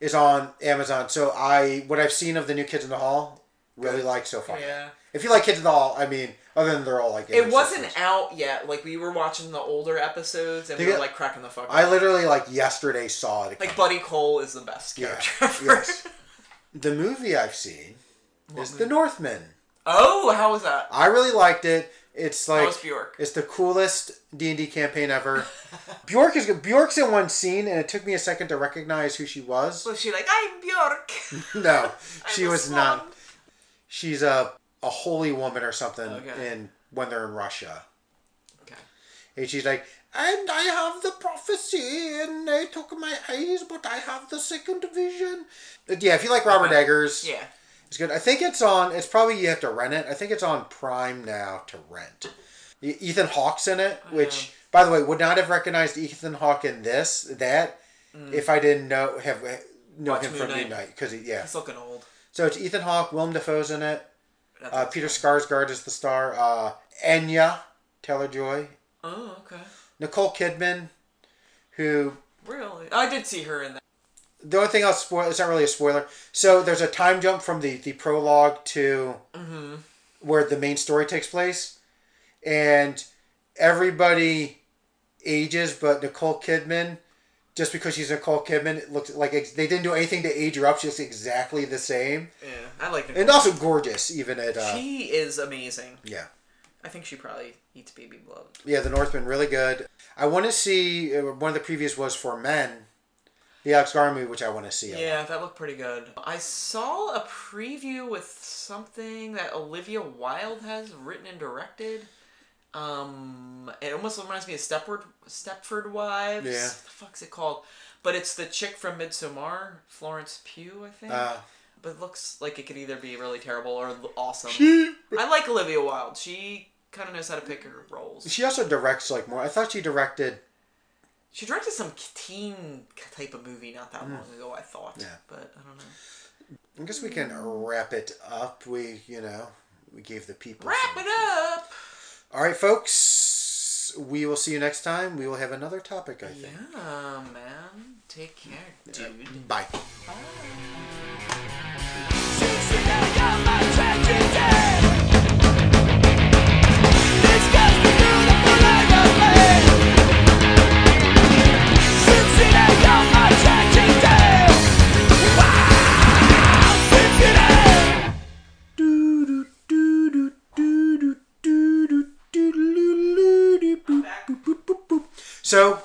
A: is on Amazon. So I what I've seen of the new Kids in the Hall really
B: Good.
A: like so far.
B: Yeah.
A: If you like Kids in the Hall, I mean, other than they're all like
B: It wasn't
A: 60s.
B: out yet. Like we were watching the older episodes and we
A: Yeah.
B: were like cracking the fuck up.
A: I literally like yesterday saw it.
B: like Buddy Cole is the best
A: yeah.
B: character ever.
A: yes. The movie I've seen
B: What
A: is
B: movie?
A: The Northman.
B: Oh, how was that?
A: I really liked it. It's
B: How
A: like
B: was Bjork?
A: it's the coolest D and D campaign ever. Bjork is good. Bjork's in one scene, and it took me a second to recognize who she was.
B: Was she like, I'm Bjork?
A: No, she was
B: swan."
A: not. She's a a holy woman or something.
B: Okay.
A: In when they're in Russia,
B: Okay.
A: and she's like, "And I have the prophecy, and they took my eyes, but I have the second vision." But yeah, if you like Robert
B: Okay.
A: Eggers,
B: Yeah.
A: it's good. I think it's on. It's probably you have to rent it. I think it's on Prime now to rent. Ethan Hawke's in it, which, by the way, would not have recognized Ethan Hawke in this that if I didn't know have know
B: Watch
A: him from
B: Moon
A: Moon
B: Knight.
A: Knight because yeah.
B: He's looking old.
A: So it's Ethan Hawke, Willem Dafoe's in it. Uh, Peter Skarsgård is the star. Uh, Enya Taylor Joy,
B: Oh, okay.
A: Nicole Kidman, who
B: Really? I did see her in that.
A: the only thing I'll spoil. It's not really a spoiler. So there's a time jump from the the prologue to
B: Mm-hmm.
A: where the main story takes place, and everybody ages, but Nicole Kidman, just because she's Nicole Kidman, it looks like ex- they didn't do anything to age her up. She's exactly the same,
B: Yeah, I like her.
A: and also gorgeous. Even at uh,
B: she is amazing.
A: yeah.
B: I think she probably eats baby blood.
A: Yeah, The Northman, really good. I want to see, uh, one of the previews was for men, the Alex Garland movie, which I want to see.
B: Yeah, that looked pretty good. I saw a preview with something that Olivia Wilde has written and directed. Um, it almost reminds me of Stepford Stepford Wives.
A: Yeah.
B: What the fuck's it called? But it's the chick from Midsommar, Florence Pugh, I think.
A: Uh,
B: but it looks like it could either be really terrible or l- awesome.
A: she,
B: I like Olivia Wilde. She kind of knows how to pick her roles.
A: she also directs like more. I thought she directed,
B: She directed some teen type of movie not that mm. long ago. I thought,
A: Yeah.
B: but I don't know.
A: I guess we can wrap it up. We, you know, we gave the people.
B: Wrap it up.
A: All right, folks. We will see you next time. We will have another topic, I think.
B: Yeah, man. Take care, dude.
A: Bye. So